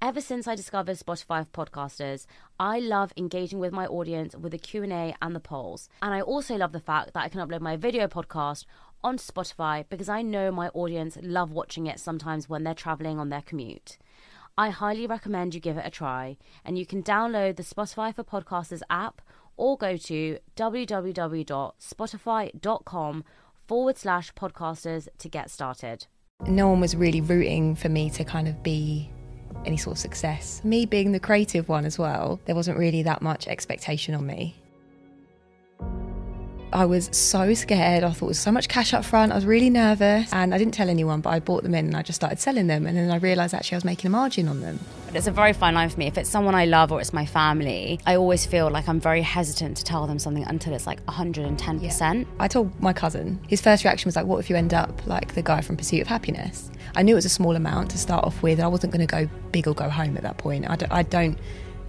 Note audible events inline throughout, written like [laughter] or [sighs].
Ever since I discovered Spotify for Podcasters, I love engaging with my audience with the Q&A and the polls. And I also love the fact that I can upload my video podcast onto Spotify because I know my audience love watching it sometimes when they're traveling on their commute. I highly recommend you give it a try, and you can download the Spotify for Podcasters app or go to www.spotify.com forward slash podcasters to get started. No one was really rooting for me to kind of be any sort of success. Me being the creative one as well, there wasn't really that much expectation on me. I was so scared. I thought it was so much cash up front. I was really nervous and I didn't tell anyone, but I bought them in and I just started selling them. And then I realised actually I was making a margin on them. It's a very fine line for me. If it's someone I love or it's my family, I always feel like I'm very hesitant to tell them something until it's like 110%. I told my cousin, his first reaction was like, What if you end up like the guy from Pursuit of Happiness? I knew it was a small amount to start off with. I wasn't going to go big or go home at that point. I don't, I don't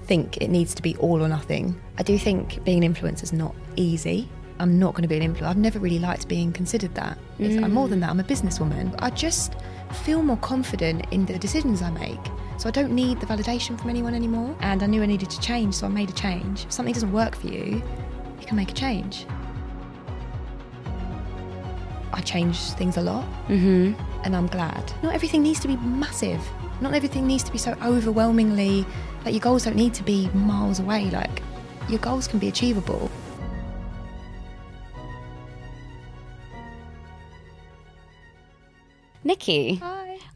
think it needs to be all or nothing. I do think being an influencer is not easy. I'm not going to be an influencer. I've never really liked being considered that. Mm. I'm more than that. I'm a businesswoman. I just feel more confident in the decisions I make. So I don't need the validation from anyone anymore. And I knew I needed to change, so I made a change. If something doesn't work for you, you can make a change. I change things a lot, mm-hmm. and I'm glad. Not everything needs to be massive. Not everything needs to be so overwhelmingly. Like your goals don't need to be miles away. Like your goals can be achievable. Niki.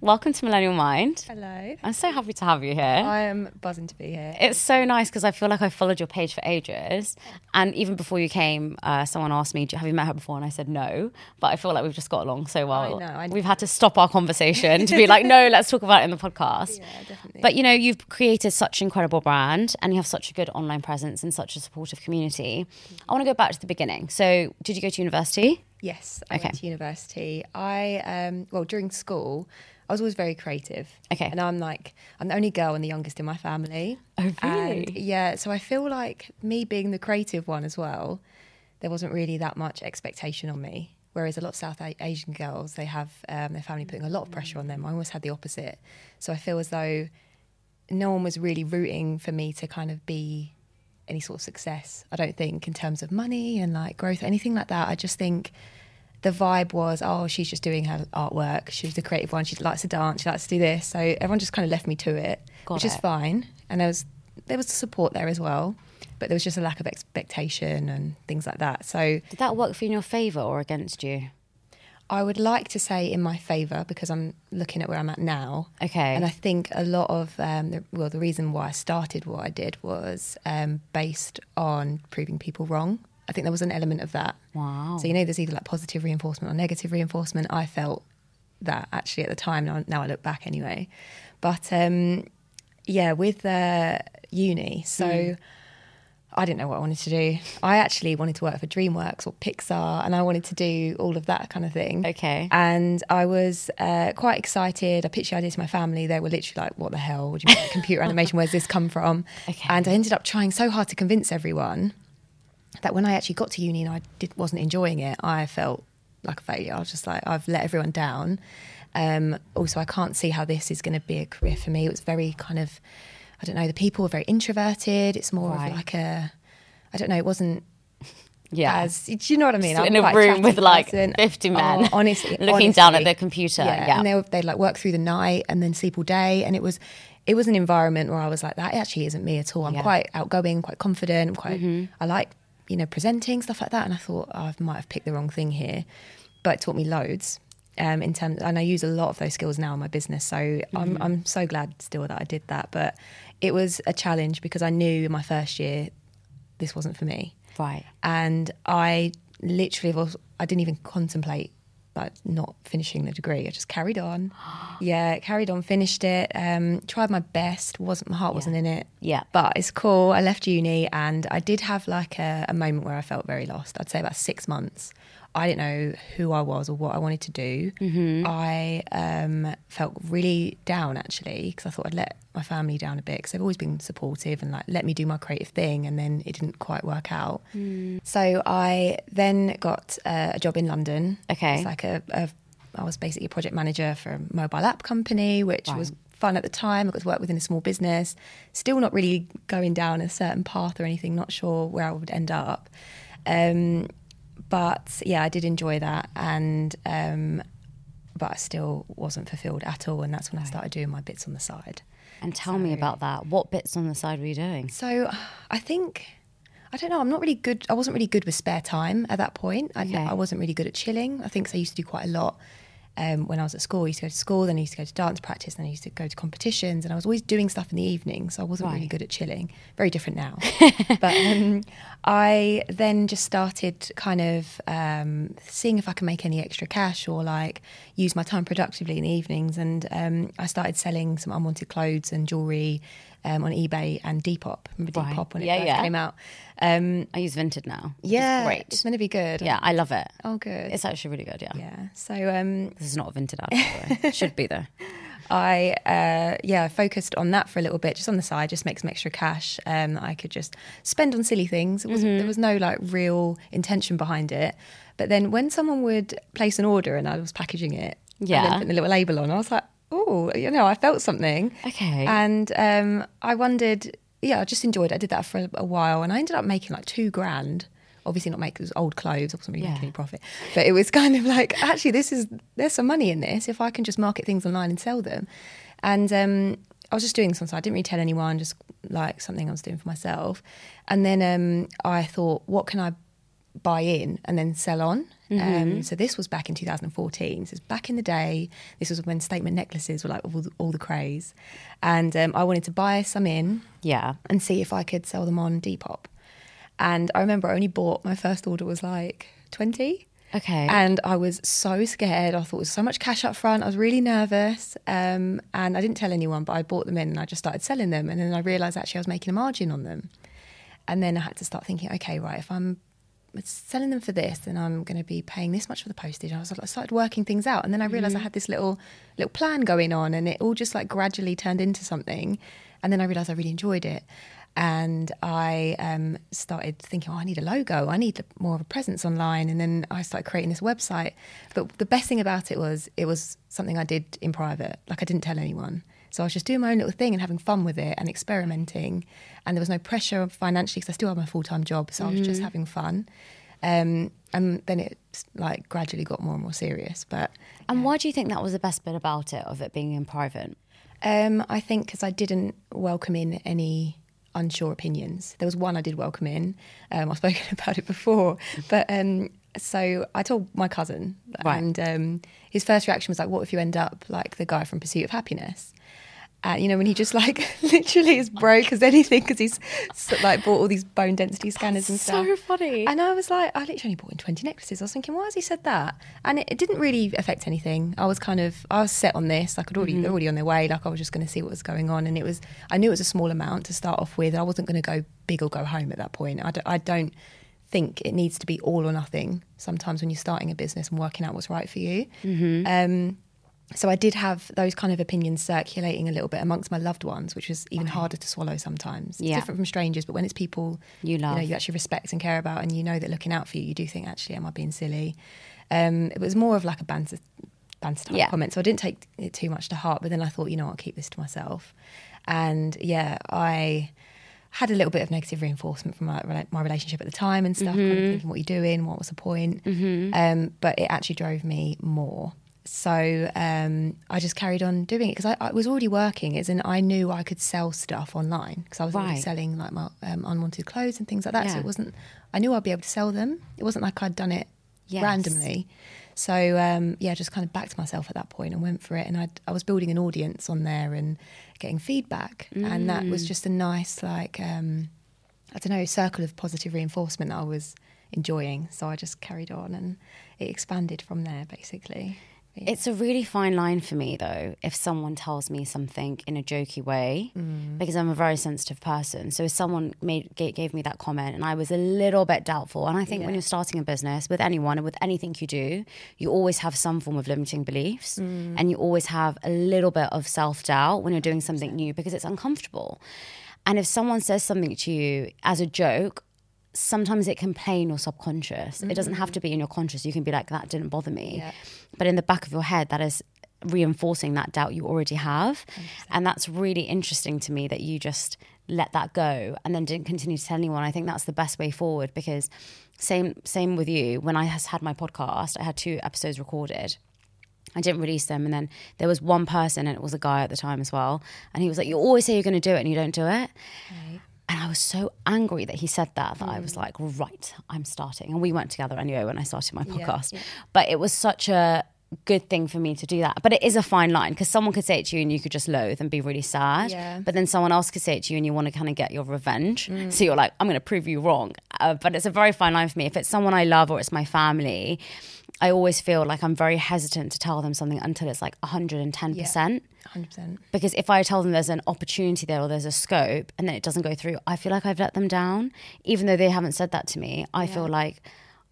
Welcome to Millennial Mind. Hello. I'm so happy to have you here. I am buzzing to be here. It's so nice because I feel like I followed your page for ages. And even before you came, uh, someone asked me, Have you met her before? And I said no. But I feel like we've just got along so well. I know, I know. We've had to stop our conversation to be like, No, [laughs] let's talk about it in the podcast. Yeah, definitely. But you know, you've created such an incredible brand and you have such a good online presence and such a supportive community. I want to go back to the beginning. So, did you go to university? Yes, I Okay. went to university. I um, well during school, I was always very creative. Okay. and I'm like I'm the only girl and the youngest in my family. Oh, really? And yeah, so I feel like me being the creative one as well, there wasn't really that much expectation on me. Whereas a lot of South A- Asian girls, they have um, their family putting a lot of pressure on them. I almost had the opposite. So I feel as though no one was really rooting for me to kind of be any sort of success. I don't think in terms of money and like growth, anything like that. I just think the vibe was, oh, she's just doing her artwork. She was the creative one. She likes to dance. She likes to do this. So everyone just kind of left me to it, Got which is fine. And there was there was support there as well, but there was just a lack of expectation and things like that. So Did that work for you in your favour or against you? I would like to say in my favour because I'm looking at where I'm at now. Okay. And I think a lot of, um, the, well, the reason why I started what I did was um, based on proving people wrong. I think there was an element of that. Wow. So, you know, there's either like positive reinforcement or negative reinforcement. I felt that actually at the time. Now, now I look back anyway. But um, yeah, with uh, uni, so. I didn't know what I wanted to do. I actually wanted to work for DreamWorks or Pixar, and I wanted to do all of that kind of thing. Okay. And I was uh, quite excited. I pitched the idea to my family. They were literally like, "What the hell? Do you mean computer [laughs] animation? Where's this come from?" Okay. And I ended up trying so hard to convince everyone that when I actually got to uni and I did, wasn't enjoying it, I felt like a failure. I was just like, I've let everyone down. Um, also, I can't see how this is going to be a career for me. It was very kind of, I don't know, the people were very introverted. It's more Right. of like a, I don't know, it wasn't [laughs] yeah. as, do you know what I mean? So I'm in a room with chatty like person. [laughs] 50 men Oh, honestly, [laughs] looking down at their computer. Yeah. And they would, they'd like work through the night and then sleep all day. And it was, it was an environment where I was like, that actually isn't me at all. I'm Yeah. quite outgoing, quite confident, I'm quite, Mm-hmm. I like, you know, presenting, stuff like that. And I thought, oh, I might have picked the wrong thing here. but it taught me loads. Um, in terms, and I use a lot of those skills now in my business. So Mm-hmm. I'm I'm so glad still that I did that. But it was a challenge because I knew in my first year this wasn't for me Right. and I literally was I didn't even contemplate like not finishing the degree. I just carried on. [gasps] Yeah, carried on, finished it. Um, tried my best. wasn't My heart wasn't in it. Yeah. but it's cool. I left uni and I did have like a, a moment where I felt very lost. I'd say about six months. I didn't know who I was or what I wanted to do. I um, felt really down actually because I thought I'd let my family down a bit because they've always been supportive and like let me do my creative thing, and then it didn't quite work out. So I then got uh, a job in London. Okay. it's like a, a I was basically a project manager for a mobile app company, which was fun at the time. I got to work within a small business. Still not really going down a certain path or anything. Not sure where I would end up. Um, but yeah, I did enjoy that, and um, but I still wasn't fulfilled at all. And that's when I started doing my bits on the side. And tell me about that. What bits on the side were you doing? So I think I don't know. I'm not really good. I wasn't really good with spare time at that point. I, Okay. I wasn't really good at chilling. I think I used to do quite a lot um, when I was at school. I used to go to school, then I used to go to dance practice, then I used to go to competitions, and I was always doing stuff in the evening. So I wasn't really good at chilling. Very different now. [laughs] but um, I then just started kind of um, seeing if I can make any extra cash or like use my time productively in the evenings. And um, I started selling some unwanted clothes and jewelry um, on eBay and Depop. Remember Right. Depop when it Yeah, first yeah. came out? Um, I use Vinted now. yeah, great. it's meant to be good. Yeah, I love it. Oh, good. It's actually really good. Yeah. yeah. So um, This is not a Vinted ad, by the way. [laughs] Should be though. I uh, yeah focused on that for a little bit, just on the side, just make some extra cash um, that I could just spend on silly things. It wasn't, Mm-hmm. There was no like real intention behind it. But then when someone would place an order and I was packaging it, and Yeah. then putting the little label on, I was like, oh, you know, I felt something. Okay. And um, I wondered, yeah, I just enjoyed it. I did that for a, a while, and I ended up making like two grand. Obviously, not make was old clothes. I wasn't really Yeah. making any profit, but it was [laughs] kind of like actually, this is there's some money in this if I can just market things online and sell them. And um, I was just doing something. I didn't really tell anyone, just like something I was doing for myself. And then um, I thought, what can I buy in and then sell on. Um, so this was back in 2014. So it's back in the day. This was when statement necklaces were like all the, all the craze, and um, I wanted to buy some in Yeah. and see if I could sell them on Depop. And I remember I only bought my first order was like 20. Okay. And I was so scared. I thought it was so much cash up front. I was really nervous. Um, and I didn't tell anyone, but I bought them in and I just started selling them. And then I realized actually I was making a margin on them. And then I had to start thinking, okay, right, if I'm selling them for this, and I'm going to be paying this much for the postage. I was like, I started working things out, and then I realized I had this little little plan going on, and it all just like gradually turned into something. And then I realized I really enjoyed it, and I um, started thinking, oh, I need a logo, I need more of a presence online, and then I started creating this website. But the best thing about it was it was something I did in private, like I didn't tell anyone. So I was just doing my own little thing and having fun with it and experimenting. And there was no pressure financially because I still had my full time job. So I was just having fun. Um, and then it like gradually got more and more serious. But and why do you think that was the best bit about it, of it being in private? um, I think because I didn't welcome in any unsure opinions. There was one I did welcome in. Um, I've [laughs] spoken about it before, but um, so I told my cousin, Right. and um, his first reaction was like, "What if you end up like the guy from Pursuit of Happiness?" And you know, when he just like [laughs] literally is broke as anything because he's like bought all these bone density scanners and stuff. so funny. And I was like, I literally only bought in 20 necklaces. I was thinking, why has he said that? And it, it didn't really affect anything. I was kind of, I was set on this. Like I'd already, they're already on their way. Like I was just going to see what was going on. And it was, I knew it was a small amount to start off with. I wasn't going to go big or go home at that point. I don't, I don't think it needs to be all or nothing sometimes when you're starting a business and working out what's right for you. Um, so I did have those kind of opinions circulating a little bit amongst my loved ones, which was even harder to swallow sometimes. It's Yeah. different from strangers, but when it's people You know, love. you actually respect and care about, and you know that looking out for you, you do think, actually, am I being silly? Um, it was more of like a banter, banter type Yeah. comment, so I didn't take it too much to heart. But then I thought, you know, I'll keep this to myself. And yeah, I had a little bit of negative reinforcement from my, my relationship at the time and stuff, Mm-hmm. of thinking, what are you doing? What was the point? Um, but it actually drove me more. So um, I just carried on doing it because I, I was already working. As in, I knew I could sell stuff online because I was already Right. selling like my um, unwanted clothes and things like that. So it wasn't. I knew I'd be able to sell them. It wasn't like I'd done it Yes. randomly. So um, yeah, just kind of backed myself at that point and went for it. And I I was building an audience on there and getting feedback, and that was just a nice like um, I don't know circle of positive reinforcement that I was enjoying. So I just carried on, and it expanded from there basically. Yeah. It's a really fine line for me, though, if someone tells me something in a jokey way, Mm. because I'm a very sensitive person. So if someone made ga- gave me that comment and I was a little bit doubtful, and I think when you're starting a business with anyone and with anything you do, you always have some form of limiting beliefs, Mm. and you always have a little bit of self doubt when you're doing something new because it's uncomfortable. And if someone says something to you as a joke, sometimes it can play in your subconscious. It doesn't have mm-hmm. to be in your conscious. You can be like, that didn't bother me. Yeah. But in the back of your head, that is reinforcing that doubt you already have. And that's really interesting to me that you just let that go and then didn't continue to tell anyone. I think that's the best way forward because same same with you. When I has had my podcast, I had two episodes recorded. I didn't release them. And then there was one person, and it was a guy at the time as well. And he was like, You always say you're going to do it and you don't do it. And I was so angry that he said that, that I was like, Right, I'm starting. And we went together anyway when I started my podcast. But it was such a good thing for me to do that. But it is a fine line because someone could say it to you and you could just loathe and be really sad. Yeah. But then someone else could say it to you and you want to kind of get your revenge. So you're like, I'm going to prove you wrong. Uh, but it's a very fine line for me. If it's someone I love or it's my family, I always feel like I'm very hesitant to tell them something until it's like 110%. Hundred percent. Because if I tell them there's an opportunity there or there's a scope and then it doesn't go through, I feel like I've let them down. Even though they haven't said that to me, I feel like,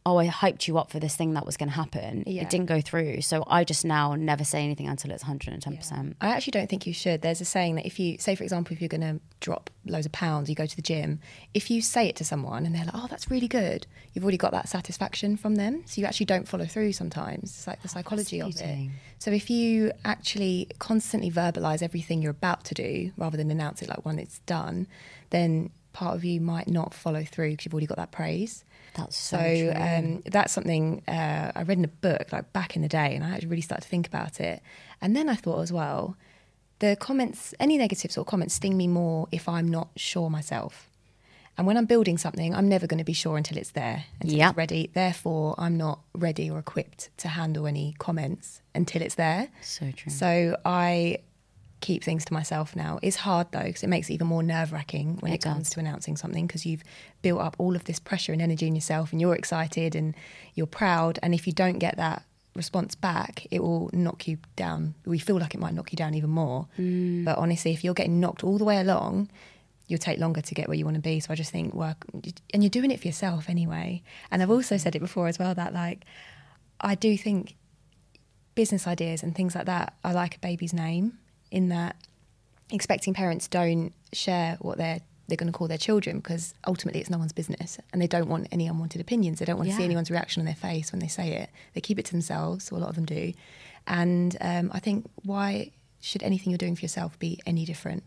oh, I hyped you up for this thing that was going to happen. Yeah. It didn't go through. So I just now never say anything until it's 110%. I actually don't think you should. There's a saying that if you say, for example, if you're going to drop loads of pounds, you go to the gym. If you say it to someone and they're like, "Oh, that's really good," you've already got that satisfaction from them. So you actually don't follow through. Sometimes it's like the psychology of it. So if you actually constantly verbalize everything you're about to do rather than announce it like when it's done, then part of you might not follow through because you've already got that praise. That's so, So true. um, that's something uh, I read in a book like back in the day, and I actually really started to think about it. And then I thought as well, the comments, any negative sort of comments, sting me more if I'm not sure myself. And when I'm building something, I'm never going to be sure until it's there, until Yep. it's ready. Therefore, I'm not ready or equipped to handle any comments until it's there. so true. So I keep things to myself now. It's hard though because it makes it even more nerve wracking when it, It comes to announcing something because you've built up all of this pressure and energy in yourself and you're excited and you're proud. And if you don't get that response back, it will knock you down. We feel like it might knock you down even more. Mm. But honestly, if you're getting knocked all the way along, you'll take longer to get where you want to be. So I just think work, and you're doing it for yourself anyway. And I've also said it before as well that like, I do think business ideas and things like that are like a baby's name in that expecting parents don't share what they're they're going to call their children because ultimately it's no one's business and they don't want any unwanted opinions. They don't want to see anyone's reaction on their face when they say it. They keep it to themselves so a lot of them do. And um, i think why should anything you're doing for yourself be any different?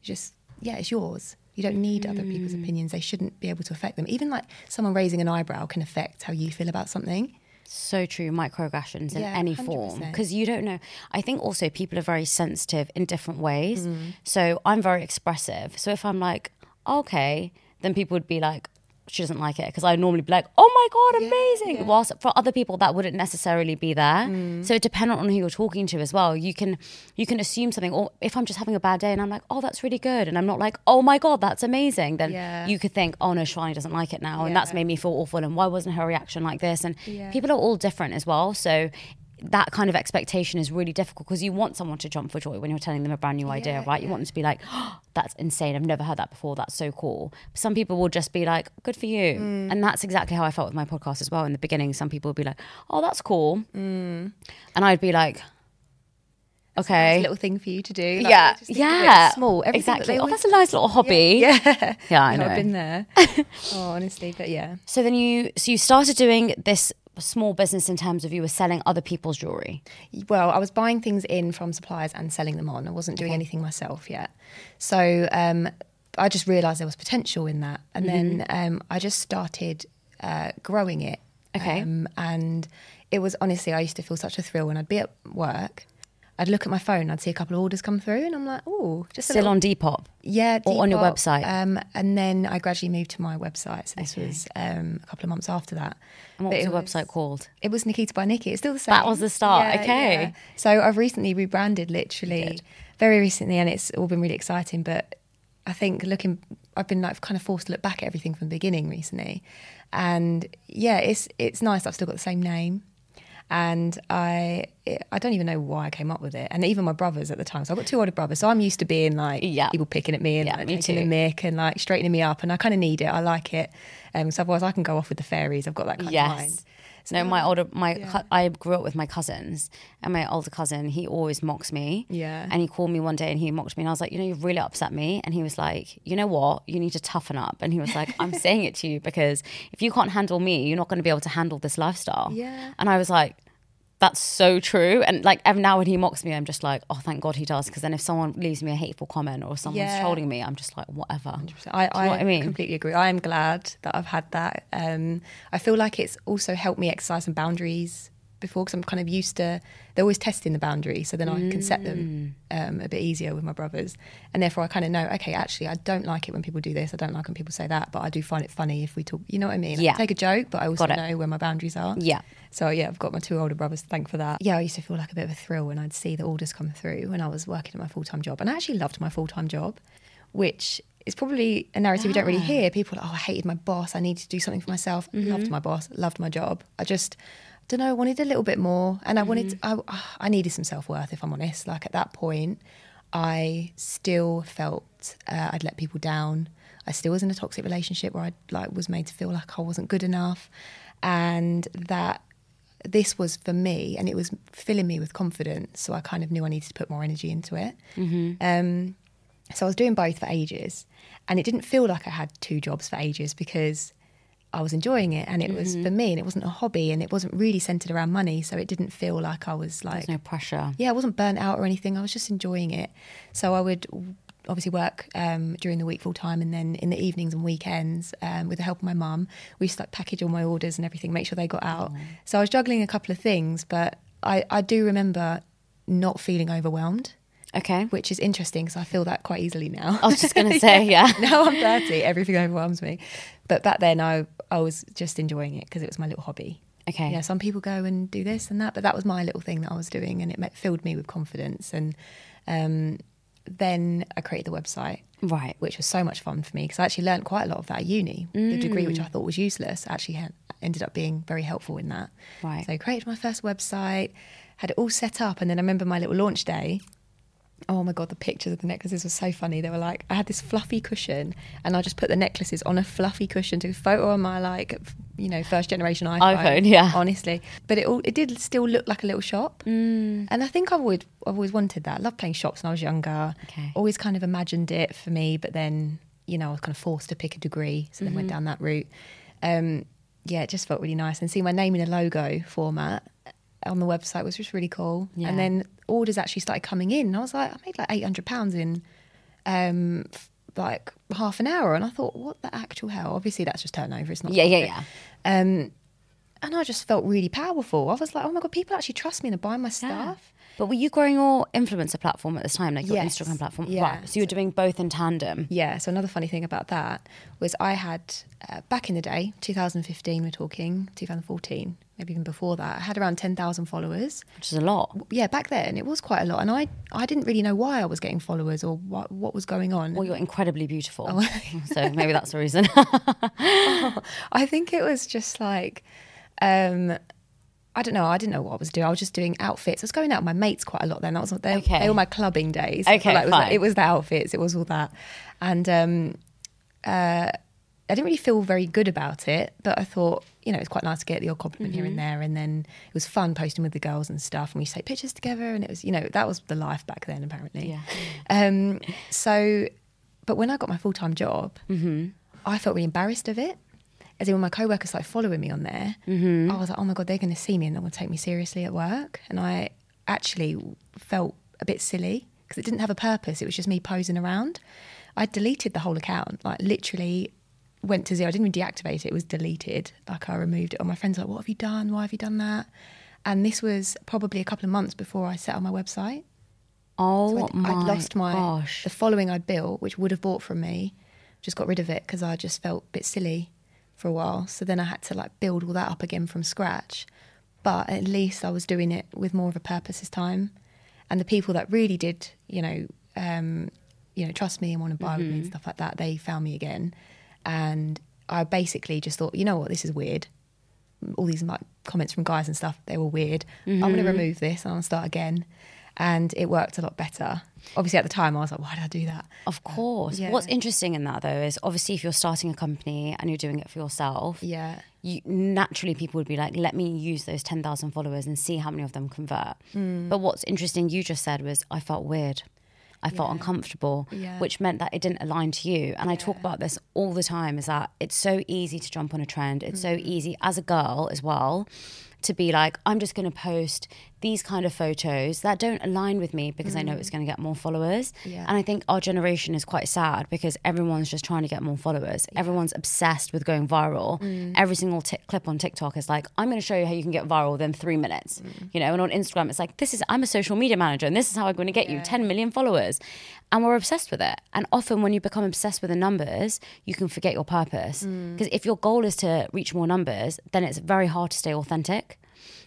Just yeah it's yours. You don't need other people's opinions. They shouldn't be able to affect them. Even like someone raising an eyebrow can affect how you feel about something So true, microaggressions in Yeah, any form. 100%. Because you don't know. I think also people are very sensitive in different ways. So I'm very expressive. So if I'm like, okay, then people would be like, she doesn't like it. Because I normally be like, oh my God, amazing. Whilst for other people, that wouldn't necessarily be there. Mm. So it depends on who you're talking to as well. You can you can assume something. Or if I'm just having a bad day and I'm like, oh, that's really good. And I'm not like, oh my God, that's amazing. Then Yeah. you could think, oh no, Shani doesn't like it now. And that's made me feel awful. And why wasn't her reaction like this? And Yeah. people are all different as well. So that kind of expectation is really difficult because you want someone to jump for joy when you're telling them a brand new idea, Yeah, right? You yeah. want them to be like, oh, that's insane. I've never heard that before. That's so cool. Some people will just be like, good for you. Mm. And that's exactly how I felt with my podcast as well. In the beginning, some people would be like, oh, that's cool. Mm. And I'd be like, Nice okay. little thing for you to do like, yeah, just think of it yeah, small everything exactly. they Oh, that's a nice little hobby. yeah [laughs] Yeah, I know. I've been there. [laughs] oh, honestly, but yeah. So then you, so you started doing this small business in terms of you were selling other people's jewelry. Well, I was buying things in from suppliers and selling them on. I wasn't doing anything myself yet. So um, I just realised there was potential in that, and then um, I just started uh, growing it. Okay. Um, and it was honestly, I used to feel such a thrill when I'd be at work. I'd look at my phone, I'd see a couple of orders come through, and I'm like, oh, just a Still little- on Depop. yeah, Or on your website? Um, and then I gradually moved to my website. So this Okay. was um, a couple of months after that. And what But was your website called? It was Nikita by Niki. It's still the same. That was the start, okay. So I've recently rebranded, literally, very recently, and it's all been really exciting. But I think looking, I've been like kind of forced to look back at everything from the beginning recently, and yeah, it's it's nice. I've still got the same name, and I I don't even know why I came up with it. And even my brothers at the time, so I've got two older brothers, so I'm used to being like Yeah. people picking at me and Yeah, like, me taking too. the mick and like straightening me up, and I kind of need it. I like it, um, so otherwise I can go off with the fairies. I've got that kind of mind. Yes. No, my older, my Yeah. cou- I grew up with my cousins, and my older cousin, he always mocks me. Yeah. And he called me one day and he mocked me, and I was like, you know, you've really upset me. And he was like, you know what? You need to toughen up. And he was like, I'm [laughs] saying it to you because if you can't handle me, you're not going to be able to handle this lifestyle. Yeah. And I was like, that's so true. And like ev- now when he mocks me, I'm just like, oh, thank God he does. Because then if someone leaves me a hateful comment or someone's Yeah. trolling me, I'm just like, whatever. I, know what I mean? completely agree. I am glad that I've had that. Um, I feel like it's also helped me exercise some boundaries before because I'm kind of used to, they're always testing the boundaries. So then I can set them Mm. um, a bit easier with my brothers. And therefore I kind of know, okay, actually, I don't like it when people do this. I don't like when people say that, but I do find it funny if we talk, you know what I mean? Yeah. can take a joke, but I also know where my boundaries are. Yeah. So yeah, I've got my two older brothers to thank for that. Yeah, I used to feel like a bit of a thrill when I'd see the orders come through when I was working at my full time job, and I actually loved my full time job, which is probably a narrative you don't really hear. People are like, oh, I hated my boss. I needed to do something for myself. Loved my boss. Loved my job. I just don't know. I wanted a little bit more, and I wanted. I, I needed some self worth, if I'm honest. Like at that point, I still felt uh, I'd let people down. I still was in a toxic relationship where I like was made to feel like I wasn't good enough, and that this was for me, and it was filling me with confidence. So I kind of knew I needed to put more energy into it. Um, so I was doing both for ages, and it didn't feel like I had two jobs for ages because I was enjoying it, and it was for me, and it wasn't a hobby, and it wasn't really centered around money. So it didn't feel like I was like There's no pressure. yeah, I wasn't burnt out or anything. I was just enjoying it. So I would obviously work um, during the week full time, and then in the evenings and weekends, um, with the help of my mum, we used to like package all my orders and everything, make sure they got out. So I was juggling a couple of things, but I, I do remember not feeling overwhelmed, Okay. which is interesting because I feel that quite easily now. I was just going [laughs] to say, yeah. [laughs] now I'm 30, everything overwhelms me. But back then, I, I was just enjoying it because it was my little hobby. Okay. Yeah, some people go and do this and that, but that was my little thing that I was doing, and it filled me with confidence. And um, then I created the website, Right. which was so much fun for me because I actually learned quite a lot of that at uni. The degree Mm. which I thought was useless actually had, ended up being very helpful in that. Right. So I created my first website, had it all set up, and then I remember my little launch day. Oh my god, the pictures of the necklaces were so funny. They were like, I had this fluffy cushion, and I just put the necklaces on a fluffy cushion. Took a photo on my like, you know, first generation iPhone. iPhone, yeah. honestly. But it all it did still look like a little shop, mm. and I think I've always I've always wanted that. I loved playing shops when I was younger. Okay. Always kind of imagined it for me, but then you know I was kind of forced to pick a degree, so then Mm-hmm. went down that route. Um, yeah, it just felt really nice, and seeing my name in a logo format on the website was just really cool. Yeah. And then orders actually started coming in, and I was like, I made like eight hundred pounds in um, like half an hour, and I thought, what the actual hell? Obviously, that's just turnover. It's not. Yeah, yeah, yeah. Um, and I just felt really powerful. I was like, oh my god, people actually trust me and buying my stuff. But were you growing your influencer platform at this time, like your Yes. Instagram platform? Yeah. Right. So you were doing both in tandem. Yeah. So another funny thing about that was I had uh, back in the day, 2015, we're talking 2014, maybe even before that. I had around 10,000 followers. Which is a lot. Yeah, back then it was quite a lot, and I I didn't really know why I was getting followers or what what was going on. Well, you're incredibly beautiful. Oh. [laughs] so maybe that's the reason. [laughs] I think it was just like, um, I don't know. I didn't know what I was doing. I was just doing outfits. I was going out with my mates quite a lot then. That was they, Okay. they were my clubbing days. Okay, like it, was fine. it was the outfits. It was all that, and um, uh, I didn't really feel very good about it. But I thought, you know, it's quite nice to get the odd compliment here Mm-hmm. and there. And then it was fun posting with the girls and stuff. And we used take pictures together. And it was, you know, that was the life back then. Apparently, Yeah. Um, so, but when I got my full time job, Mm-hmm. I felt really embarrassed of it. As in, when my co-workers started following me on there, I was like, "Oh my god, they're going to see me and they're going to take me seriously at work." And I actually felt a bit silly because it didn't have a purpose. It was just me posing around. I deleted the whole account, like literally went to zero. I didn't even deactivate it; it was deleted. Like I removed it. And my friends were like, "What have you done? Why have you done that?" and this was probably a couple of months before I set up my website. Oh So I'd, my I'd lost my gosh. the following I'd built, which would have bought from me. Just got rid of it because I just felt a bit silly for a while. So then I had to like build all that up again from scratch. But at least I was doing it with more of a purpose this time. And the people that really did, you know, um, you know, trust me and want to buy with me Mm-hmm. and stuff like that, they found me again. And I basically just thought, you know what, this is weird. All these like, comments from guys and stuff, they were weird. I'm going to remove this and I'll start again. And it worked a lot better. Obviously, at the time, I was like, why did I do that? Of course. yeah. What's interesting in that though is obviously if you're starting a company and you're doing it for yourself, Yeah. you naturally people would be like, let me use those ten thousand followers and see how many of them convert. Mm. But what's interesting you just said was I felt weird. I felt Yeah. uncomfortable, Yeah. which meant that it didn't align to you. And I talk about this all the time is that it's so easy to jump on a trend. It's so Mm-hmm. easy as a girl as well to be like, I'm just going to post these kind of photos that don't align with me because I know it's going to get more followers. Mm. Yeah. And I think our generation is quite sad because everyone's just trying to get more followers. Everyone's obsessed with going viral. Mm. Every single t- clip on TikTok is like, I'm going to show you how you can get viral within three minutes. Mm. You know, and on Instagram, it's like, this is, I'm a social media manager and this is how I'm going to get you 10 million followers. And we're obsessed with it. And often when you become obsessed with the numbers, you can forget your purpose. Mm. Because if your goal is to reach more numbers, then it's very hard to stay authentic.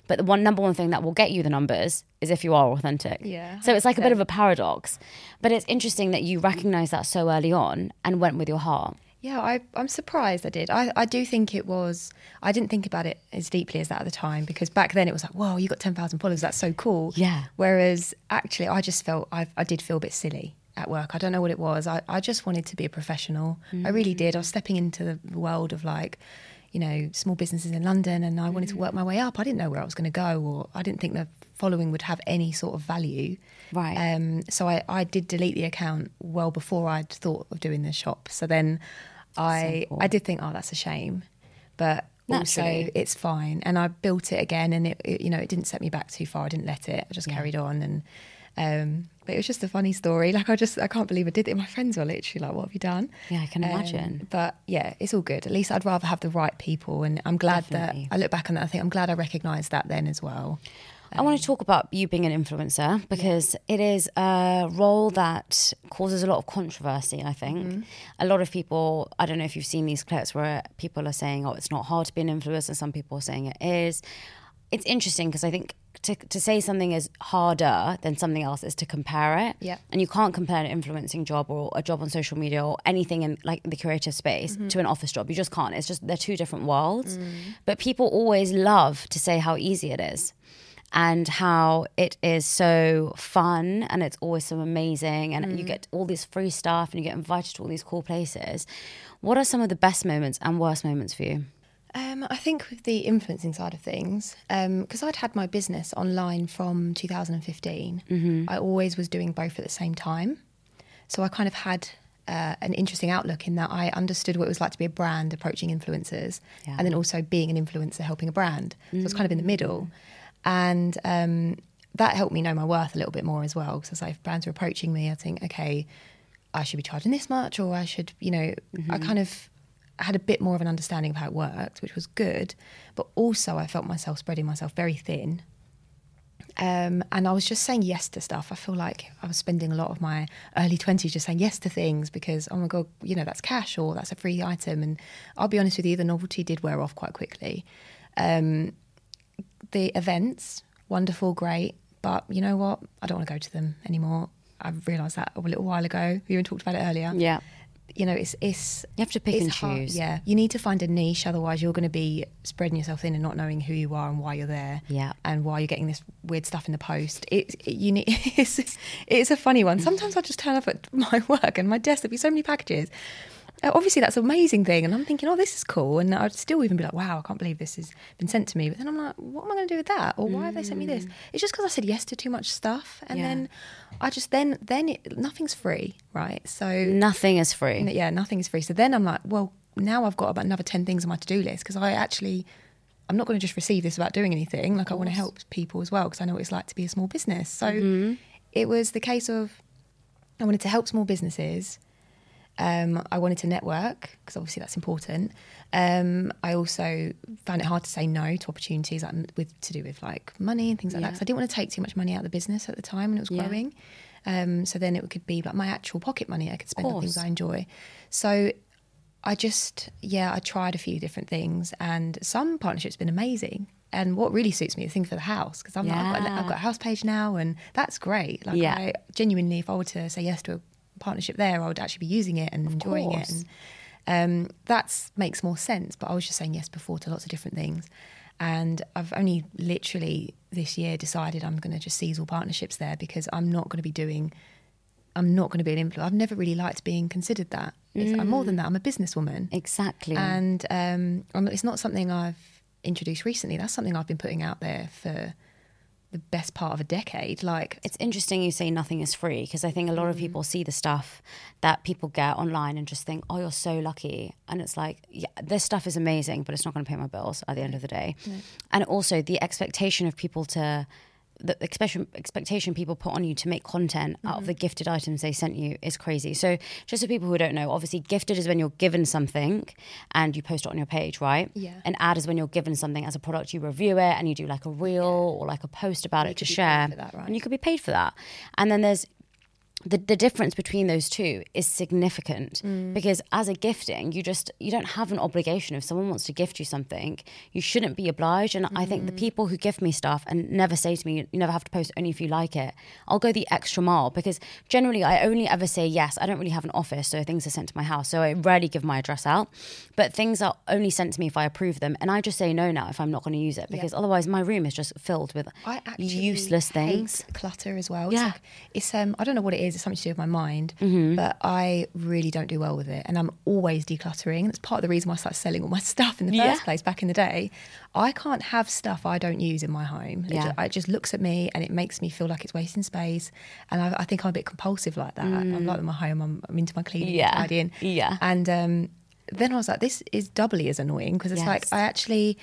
But the one number one thing that will get you the numbers is if you are authentic. Yeah, So it's like a bit of a paradox. But it's interesting that you recognize that so early on and went with your heart. Yeah, I, I'm surprised I did. I, I do think it was, I didn't think about it as deeply as that at the time because back then it was like, whoa, you got 10,000 followers. That's so cool. Yeah. Whereas actually, I just felt, I, I did feel a bit silly at work. I don't know what it was. I, I just wanted to be a professional. I really mm. did. I was stepping into the world of like, you know, small businesses in London and I wanted to work my way up. I didn't know where I was going to go or I didn't think the following would have any sort of value. Right. Um, so I, I did delete the account well before I'd thought of doing the shop. So then I cool. I did think, oh, that's a shame, but Naturally. also it's fine. And I built it again, and it, it you know it didn't set me back too far. I didn't let it. I just Yeah. carried on, and um, but it was just a funny story. Like I just I can't believe I did it. My friends were literally like, "What have you done?" Yeah, I can Um, imagine. but yeah, it's all good. At least I'd rather have the right people, and I'm glad Definitely. that I look back on that. I think I'm glad I recognised that then as well. I want to talk about you being an influencer because it is a role that causes a lot of controversy, I think. A lot of people, I don't know if you've seen these clips where people are saying, oh, it's not hard to be an influencer, some people are saying it is. It's interesting because I think to, to say something is harder than something else is to compare it. Yeah. And you can't compare an influencing job or a job on social media or anything in like the creative space mm-hmm. to an office job. You just can't. It's just, they're two different worlds. Mm. But people always love to say how easy it is and how it is so fun and it's always so amazing and you mm. get all this free stuff and you get invited to all these cool places. What are some of the best moments and worst moments for you? Um, I think with the influencing side of things, because I'd had my business online from 2015, I always was doing both at the same time. So I kind of had uh, an interesting outlook in that I understood what it was like to be a brand approaching influencers, Yeah. and then also being an influencer helping a brand. So it's kind of in the middle, and um, that helped me know my worth a little bit more as well. Because like if brands were approaching me, I think, okay, I should be charging this much, or I should, you know, I kind of had a bit more of an understanding of how it worked, which was good. But also, I felt myself spreading myself very thin. Um, and I was just saying yes to stuff. I feel like I was spending a lot of my early 20s just saying yes to things because, oh my God, you know, that's cash or that's a free item. And I'll be honest with you, the novelty did wear off quite quickly. Um, the events, wonderful, great. But you know what? I don't want to go to them anymore. I realised that a little while ago. We even talked about it earlier. Yeah. You know, it's it's You have to pick and hard- choose. Yeah, you need to find a niche. Otherwise, you're going to be spreading yourself thin and not knowing who you are and why you're there. Yeah. and why you're getting this weird stuff in the post. It's it, you need. [laughs] It's, it's a funny one. Sometimes I just turn up at [laughs] my work and my desk there'll be so many packages. Uh, Obviously, that's an amazing thing, and I'm thinking, oh, this is cool. And I'd still even be like, wow, I can't believe this has been sent to me. But then I'm like, what am I going to do with that? Or why have they sent me this? It's just because I said yes to too much stuff, and Mm. Yeah. then I just then then it, nothing's free, right? So Nothing is free. yeah, nothing is free. So then I'm like, well, now I've got about another 10 things on my to do list because I actually, I'm not going to just receive this without doing anything. Like, I want to help people as well because I know what it's like to be a small business. So Mm-hmm. it was the case of I wanted to help small businesses Um, I wanted to network because obviously that's important. Um, I also found it hard to say no to opportunities like, with to do with like money and things like that. Yeah. Because I didn't want to take too much money out of the business at the time when it was Yeah. growing. Um, so then it could be like my actual pocket money I could spend on things. I enjoy. So I just, yeah, I tried a few different things, and some partnerships have been amazing. And what really suits me is the thing for the house because I'm like, I've, got, Yeah. I've got a house page now, and that's great. Like, Yeah. I genuinely, if I were to say yes to a partnership there, I would actually be using it and enjoying course. it. And um, that makes more sense. But I was just saying yes before to lots of different things. And I've only literally this year decided I'm going to just seize all partnerships there because I'm not going to be doing I'm not going to be an influencer. I've never really liked being considered that. It's, I'm more than that. I'm a businesswoman. Exactly. And um, it's not something I've introduced recently. That's something I've been putting out there for the best part of a decade. Like, it's interesting you say nothing is free because I think a lot of mm. people see the stuff that people get online and just think, oh, you're so lucky. And it's like, yeah, this stuff is amazing, but it's not going to pay my bills at the end of the day. And also the expectation of people to, the expectation, expectation people put on you to make content out of the mm-hmm. gifted items they sent you is crazy. So, just for people who don't know, obviously, gifted is when you're given something and you post it on your page, right? Yeah. An ad is when you're given something as a product, you review it and you do like a reel or like a post about it to could be paid share. that, right? And you could be paid for that. And then there's the, the difference between those two is significant Mm. because as a gifting you just you don't have an obligation if someone wants to gift you something you shouldn't be obliged and i think the Mm. people who gift me stuff and never say to me you never have to post only if you like it i'll go the extra mile because generally i only ever say yes i don't really have an office so things are sent to my house so i rarely give my address out but things are only sent to me if i approve them and i just say no now if i'm not going to use it because otherwise my room is just filled with useless things clutter as well. Yeah. It's, like, it's um, I don't know what it is. It's something to do with my mind, Mm-hmm. but I really don't do well with it, and I'm always decluttering. That's part of the reason why I started selling all my [laughs] stuff in the Yeah. first place back in the day. I can't have stuff I don't use in my home. It, Yeah. ju- it just looks at me and it makes me feel like it's wasting space, and I, I think I'm a bit compulsive like that. I'm like my home. I'm, I'm into my cleaning, Mm. Yeah. tidying, Yeah. and um, then I was like, this is doubly as annoying because it's like I actually.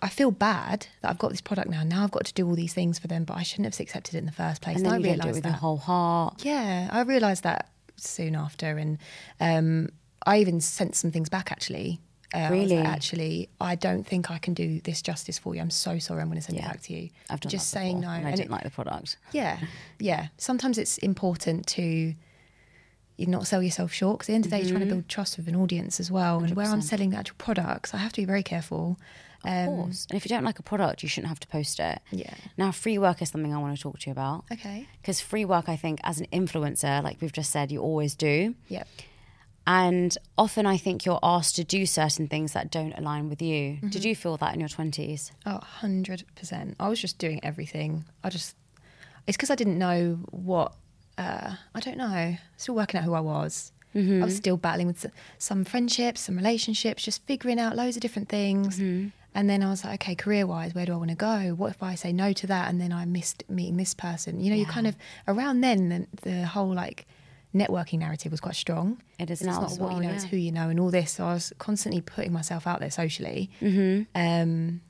I feel bad that I've got this product now. Now I've got to do all these things for them, but I shouldn't have accepted it in the first place. and And, I you don't do it realised with that. whole heart Yeah, I realised that soon after, and um, I even sent some things back. Actually, uh, I was like, Really? actually, I don't think I can do this justice for you. I'm so sorry. I'm going to send Yeah. it back to you. I've done just saying no. and I And didn't it- like the product. yeah, yeah. Sometimes it's important to you not sell yourself short because at the end of the day, you're trying Mm-hmm. to build trust with an audience as well. And where I'm selling actual products, I have to be very careful. Of Um, course. And if you don't like a product, you shouldn't have to post it. Yeah. Now, free work is something I want to talk to you about. Okay. Because free work, I think, as an influencer, like we've just said, you always do. Yep. And often I think you're asked to do certain things that don't align with you. Mm-hmm. Did you feel that in your 20s? Oh, 100%. I was just doing everything. I just, it's because I didn't know what, uh, I don't know, still working out who I was. I was still battling with some friendships, some relationships, just figuring out loads of different things. And then I was like, okay, career wise, where do I want to go? What if I say no to that and then I missed meeting this person? You know, you kind of, around then, the, the whole like networking narrative was quite strong. It is now It's as not what well, you know, it's who you know and all this. So I was constantly putting myself out there socially. Um,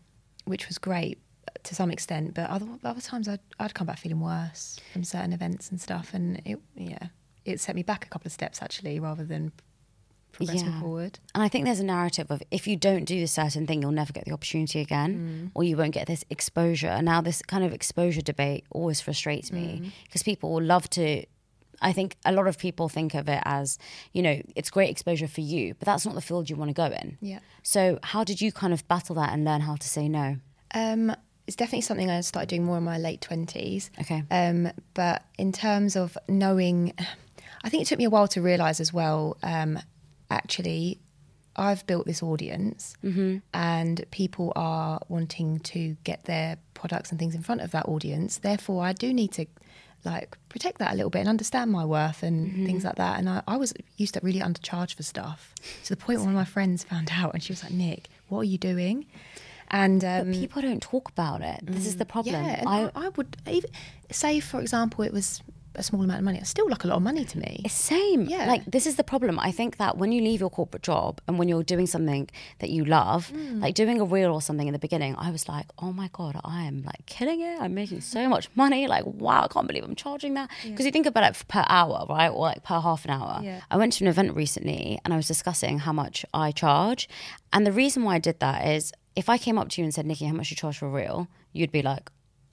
which was great to some extent. But other other times, I'd I'd come back feeling worse from certain events and stuff, and it yeah, it set me back a couple of steps actually, rather than Yeah. forward. And I think there's a narrative of if you don't do this certain thing, you'll never get the opportunity again, or you won't get this exposure. And now this kind of exposure debate always frustrates me because people will love to. I think a lot of people think of it as, you know, it's great exposure for you, but that's not the field you want to go in. Yeah. So how did you kind of battle that and learn how to say no? Um, it's definitely something I started doing more in my late twenties. Okay. Um, but in terms of knowing, I think it took me a while to realise as well. Um, actually, I've built this audience, and people are wanting to get their products and things in front of that audience. Therefore, I do need to like protect that a little bit and understand my worth and things like that. And I, I was used to really undercharge for stuff to the point where one of my friends found out, and she was like, "Nick, what are you doing?" And um, But people don't talk about it. This is the problem. yeah, I, I, I would even say, for example, it was a small amount of money. It's still like a lot of money to me. It's same. Yeah. Like this is the problem. I think that when you leave your corporate job and when you're doing something that you love, Mm. like doing a reel or something in the beginning, I was like, oh my god, I am like killing it. I'm making so much money. Like wow, I can't believe I'm charging that. Because you think about it per hour, right, or like per half an hour. Yeah. I went to an event recently and I was discussing how much I charge, and the reason why I did that is if I came up to you and said, Niki, how much you charge for a reel, you'd be like,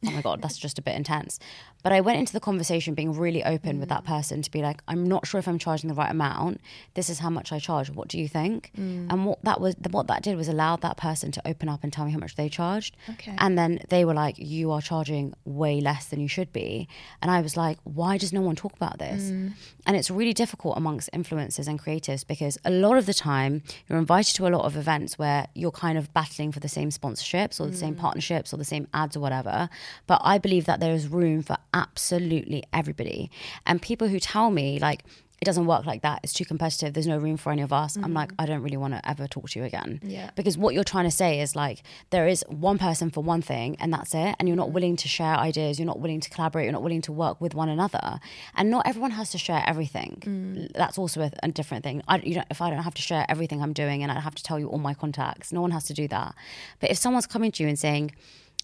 oh my god that's just a bit intense. But i went into the conversation being really open with that mm. person to be like i'm not sure if i'm charging the right amount. This is how much i charge. What do you think? Mm. And what that was what that did was allowed that person to open up and tell me how much they charged. Okay. and then they were like you are charging way less than you should be. And i was like why does no one talk about this? Mm. And it's really difficult amongst influencers and creatives because a lot of the time you're invited to a lot of events where you're kind of battling for the same sponsorships or the same partnerships or the same ads or whatever but i believe that there is room for absolutely everybody. And people who tell me like it doesn't work like that it's too competitive there's no room for any of us i'm like mm-hmm. i don't really want to ever talk to you again. Yeah. because what you're trying to say is like there is one person for one thing and that's it and you're not mm-hmm. willing to share ideas you're not willing to collaborate you're not willing to work with one another. And not everyone has to share everything. Mm. That's also a, a different thing. I, you don't, if i don't have to share everything i'm doing and i have to tell you all my contacts no one has to do that. But if someone's coming to you and saying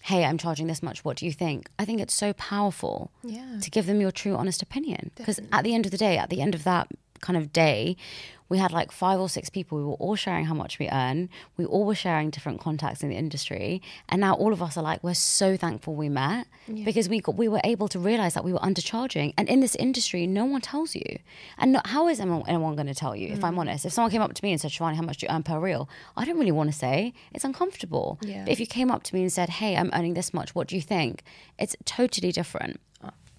hey i'm charging this much what do you think? I think it's so powerful Yeah. to give them your true honest opinion. Because at the end of the day at the end of that kind of day we had like five or six people we were all sharing how much we earn. We all were sharing different contacts in the industry. And now all of us are like we're so thankful we met because we got we were able to realize that we were undercharging. And in this industry no one tells you. And not, how is anyone, anyone going to tell you if i'm mm. honest? If someone came up to me and said Shivani how much do you earn per reel? I don't really want to say. It's uncomfortable. Yeah. but if you came up to me and said hey i'm earning this much. What do you think? It's totally different.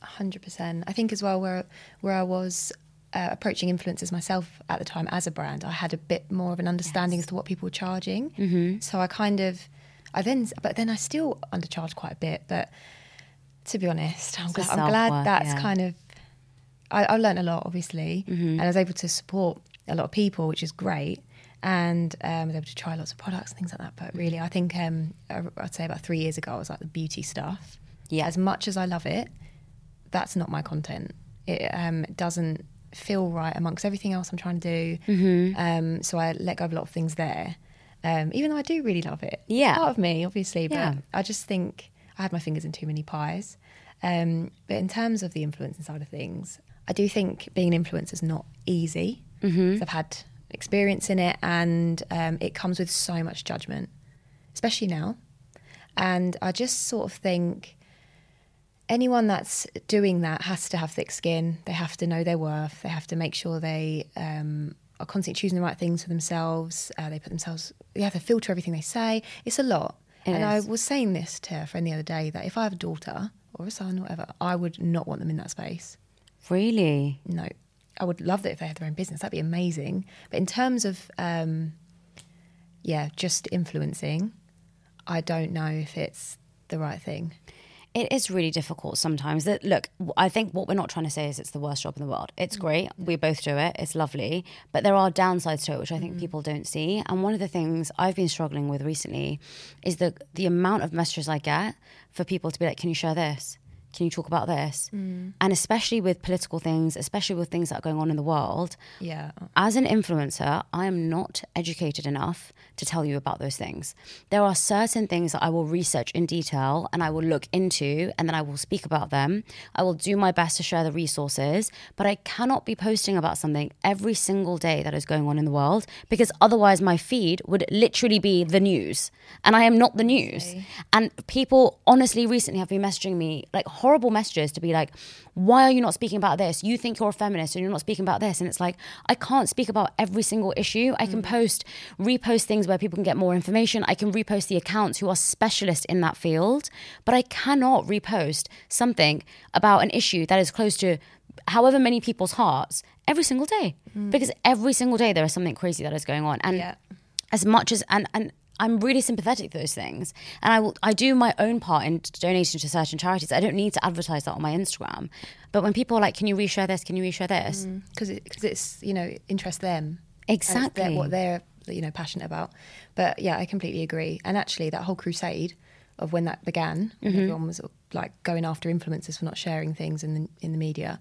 Hundred percent. I think as well where where I was uh, approaching influencers myself at the time as a brand, I had a bit more of an understanding as to what people were charging. Mm-hmm. So I kind of, I then, but then I still undercharged quite a bit. But to be honest, I'm, glad, I'm glad that's yeah. kind of. I, I learned a lot, obviously, and I was able to support a lot of people, which is great. And um, I was able to try lots of products and things like that. But really, I think um, I- I'd say about three years ago, I was like the beauty stuff. Yeah. As much as I love it, that's not my content. It um, doesn't feel right amongst everything else I'm trying to do. Mm-hmm. Um, so I let go of a lot of things there, um, even though I do really love it. Yeah. Part of me, obviously, but Yeah. I just think I had my fingers in too many pies. Um, but in terms of the influencing side of things, I do think being an influencer is not easy. Mm-hmm. I've had experience in it, and um, it comes with so much judgment, especially now. And I just sort of think anyone that's doing that has to have thick skin. They have to know their worth. They have to make sure they um, are constantly choosing the right things for themselves. Uh, they put themselves. They have to filter everything they say. It's a lot. It and is. I was saying this to a friend the other day that if I have a daughter or a son or whatever, I would not want them in that space. really No, I would love that if they had their own business. That'd be amazing. But in terms of, um, yeah, just influencing, I don't know if it's the right thing. It is really difficult sometimes. That look, I think what we're not trying to say is it's the worst job in the world. It's mm. great. We both do it. It's lovely, but there are downsides to it, which I think mm-hmm. people don't see. And one of the things I've been struggling with recently is the the amount of messages I get for people to be like, "Can you share this? Can you talk about this?" Mm. And especially with political things, especially with things that are going on in the world. Yeah. As an influencer, I am not educated enough to tell you about those things. There are certain things that I will research in detail and I will look into and then I will speak about them. I will do my best to share the resources, but I cannot be posting about something every single day that is going on in the world because otherwise my feed would literally be the news. And I am not the news. And people honestly recently have been messaging me like horrible messages to be like, why are you not speaking about this? You think you're a feminist and you're not speaking about this. And it's like, I can't speak about every single issue. I can mm. post, repost things where people can get more information. I can repost the accounts who are specialists in that field, but I cannot repost something about an issue that is close to however many people's hearts every single day. Mm. Because every single day there is something crazy that is going on. And Yeah. as much as and and I'm really sympathetic to those things, and I will I do my own part in donating to certain charities. I don't need to advertise that on my Instagram, but when people are like, "Can you reshare this? Can you reshare this?" because it, cause it's you know interest them it's their- Exactly. what they're you know passionate about. But yeah, I completely agree. And actually, that whole crusade of when that began, when everyone was like going after influencers for not sharing things in the in the media.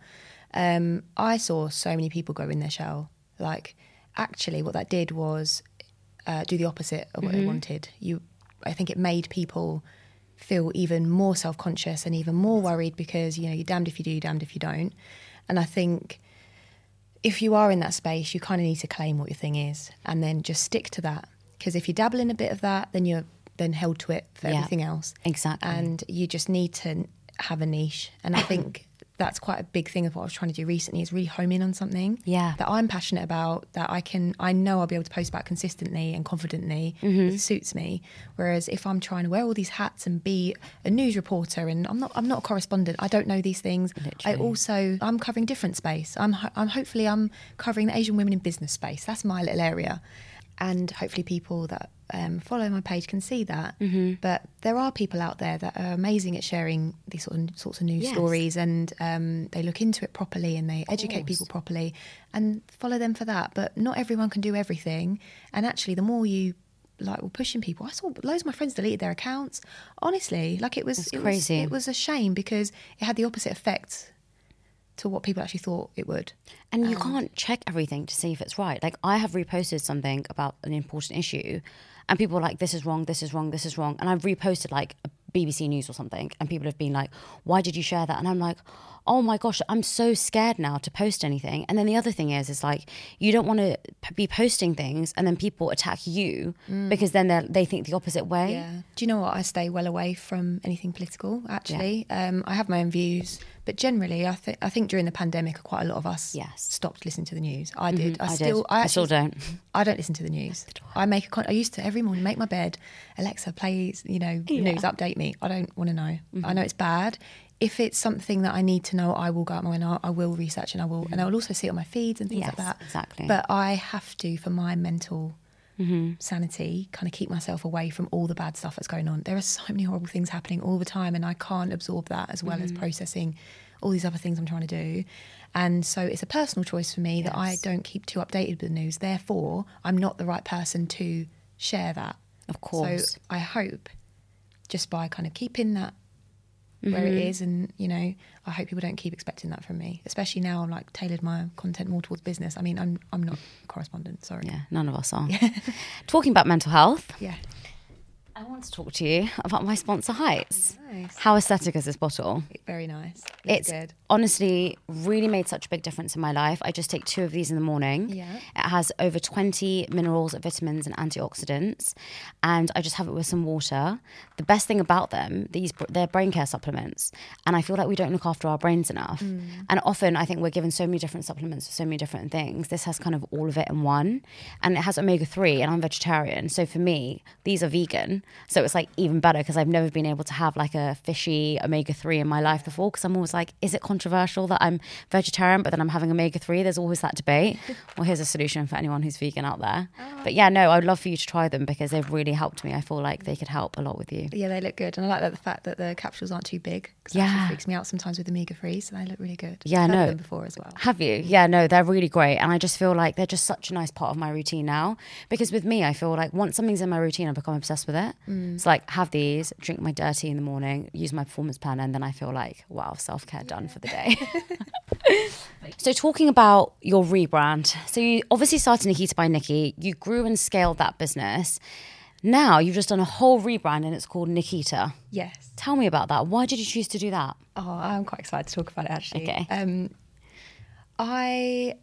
Um, I saw so many people go in their shell. Like, actually, what that did was uh, do the opposite of what they wanted. You, I think it made people feel even more self conscious and even more worried because you know you're damned if you do, damned if you don't. And I think if you are in that space, you kind of need to claim what your thing is and then just stick to that. Because if you dabble in a bit of that, then you're then held to it for Yeah. everything else. Exactly. And you just need to have a niche. And I [coughs] think that's quite a big thing of what I was trying to do recently is really home in on something Yeah. that I'm passionate about, that I can, I know I'll be able to post about consistently and confidently. Mm-hmm. It suits me. Whereas if I'm trying to wear all these hats and be a news reporter, and I'm not, I'm not a correspondent. I don't know these things. I also, I'm covering different space. I'm, I'm hopefully I'm covering the Asian women in business space. That's my little area, and hopefully people that um, follow my page can see that. Mm-hmm. But there are people out there that are amazing at sharing these sort of sorts of news Yes. stories, and um, they look into it properly and they educate people properly, and follow them for that. But not everyone can do everything, and actually, the more you like were pushing people. I saw loads of my friends deleted their accounts. Honestly, like it was It's it was- crazy. it was a shame because it had the opposite effect to what people actually thought it would. And you um, can't check everything to see if it's right. Like I have reposted something about an important issue, and people are like, "This is wrong. This is wrong. This is wrong." And I've reposted like a BBC News or something, and people have been like, "Why did you share that?" And I'm like, "Oh my gosh, I'm so scared now to post anything." And then the other thing is, is like you don't want to p- be posting things, and then people attack you because then they they think the opposite way. Yeah. Do you know what? I stay well away from anything political. Actually, um, I have my own views, but generally, I think I think during the pandemic, quite a lot of us Yes. stopped listening to the news. I did. I, I did. still. I still don't. [laughs] I don't listen to the news. I make a con- I used to every morning make my bed. Alexa, plays you know Yeah. Mm-hmm. news, update me. I don't want to know. I know it's bad. If it's something that I need to know, I will go out my way and I, I will research and I will and I will also see it on my feeds and things like that. exactly. But I have to for my mental Mm-hmm. sanity, kind of keep myself away from all the bad stuff that's going on. There are so many horrible things happening all the time, and I can't absorb that as well Mm-hmm. as processing all these other things I'm trying to do. And so it's a personal choice for me that I don't keep too updated with the news. Therefore, I'm not the right person to share that. Of course. So I hope just by kind of keeping that where Mm-hmm. it is and you know i hope people don't keep expecting that from me especially now i'm like tailored my content more towards business i mean i'm i'm not a correspondent sorry Yeah, none of us are. [laughs] Talking about mental health, yeah I want to talk to you about my sponsor Heights. Nice. How aesthetic is this bottle? Very nice. Looks It's good. honestly really made such a big difference in my life. I just take two of these in the morning. Yeah. It has over 20 minerals, vitamins, and antioxidants. And I just have it with some water. The best thing about them, these they're brain care supplements. And I feel like we don't look after our brains enough. Mm. And often I think we're given so many different supplements for so many different things. This has kind of all of it in one. And it has omega 3, and I'm vegetarian. So for me, these are vegan. So it's like even better because I've never been able to have like a fishy omega 3 in my life before because I'm always like, is it controversial that I'm vegetarian, but then I'm having omega 3? There's always that debate. [laughs] well, here's a solution for anyone who's vegan out there. Ah. But yeah, no, I'd love for you to try them because they've really helped me. I feel like they could help a lot with you. Yeah, they look good, and I like that the fact that the capsules aren't too big. Because Yeah. that freaks me out sometimes with omega threes, so they look really good. Yeah, I've no. them before as well. Have you? Yeah, no, they're really great. And I just feel like they're just such a nice part of my routine now. Because with me, I feel like once something's in my routine, I become obsessed with it. Mm. It's like have these, drink my dirty in the morning, use my performance plan, and then I feel like, wow, self care done for the day. [laughs] so, talking about your rebrand. So, you obviously started Nikita by Niki, you grew and scaled that business. Now you've just done a whole rebrand and it's called Nikita. Yes. Tell me about that. Why did you choose to do that? Oh, I'm quite excited to talk about it actually. Okay. Um, I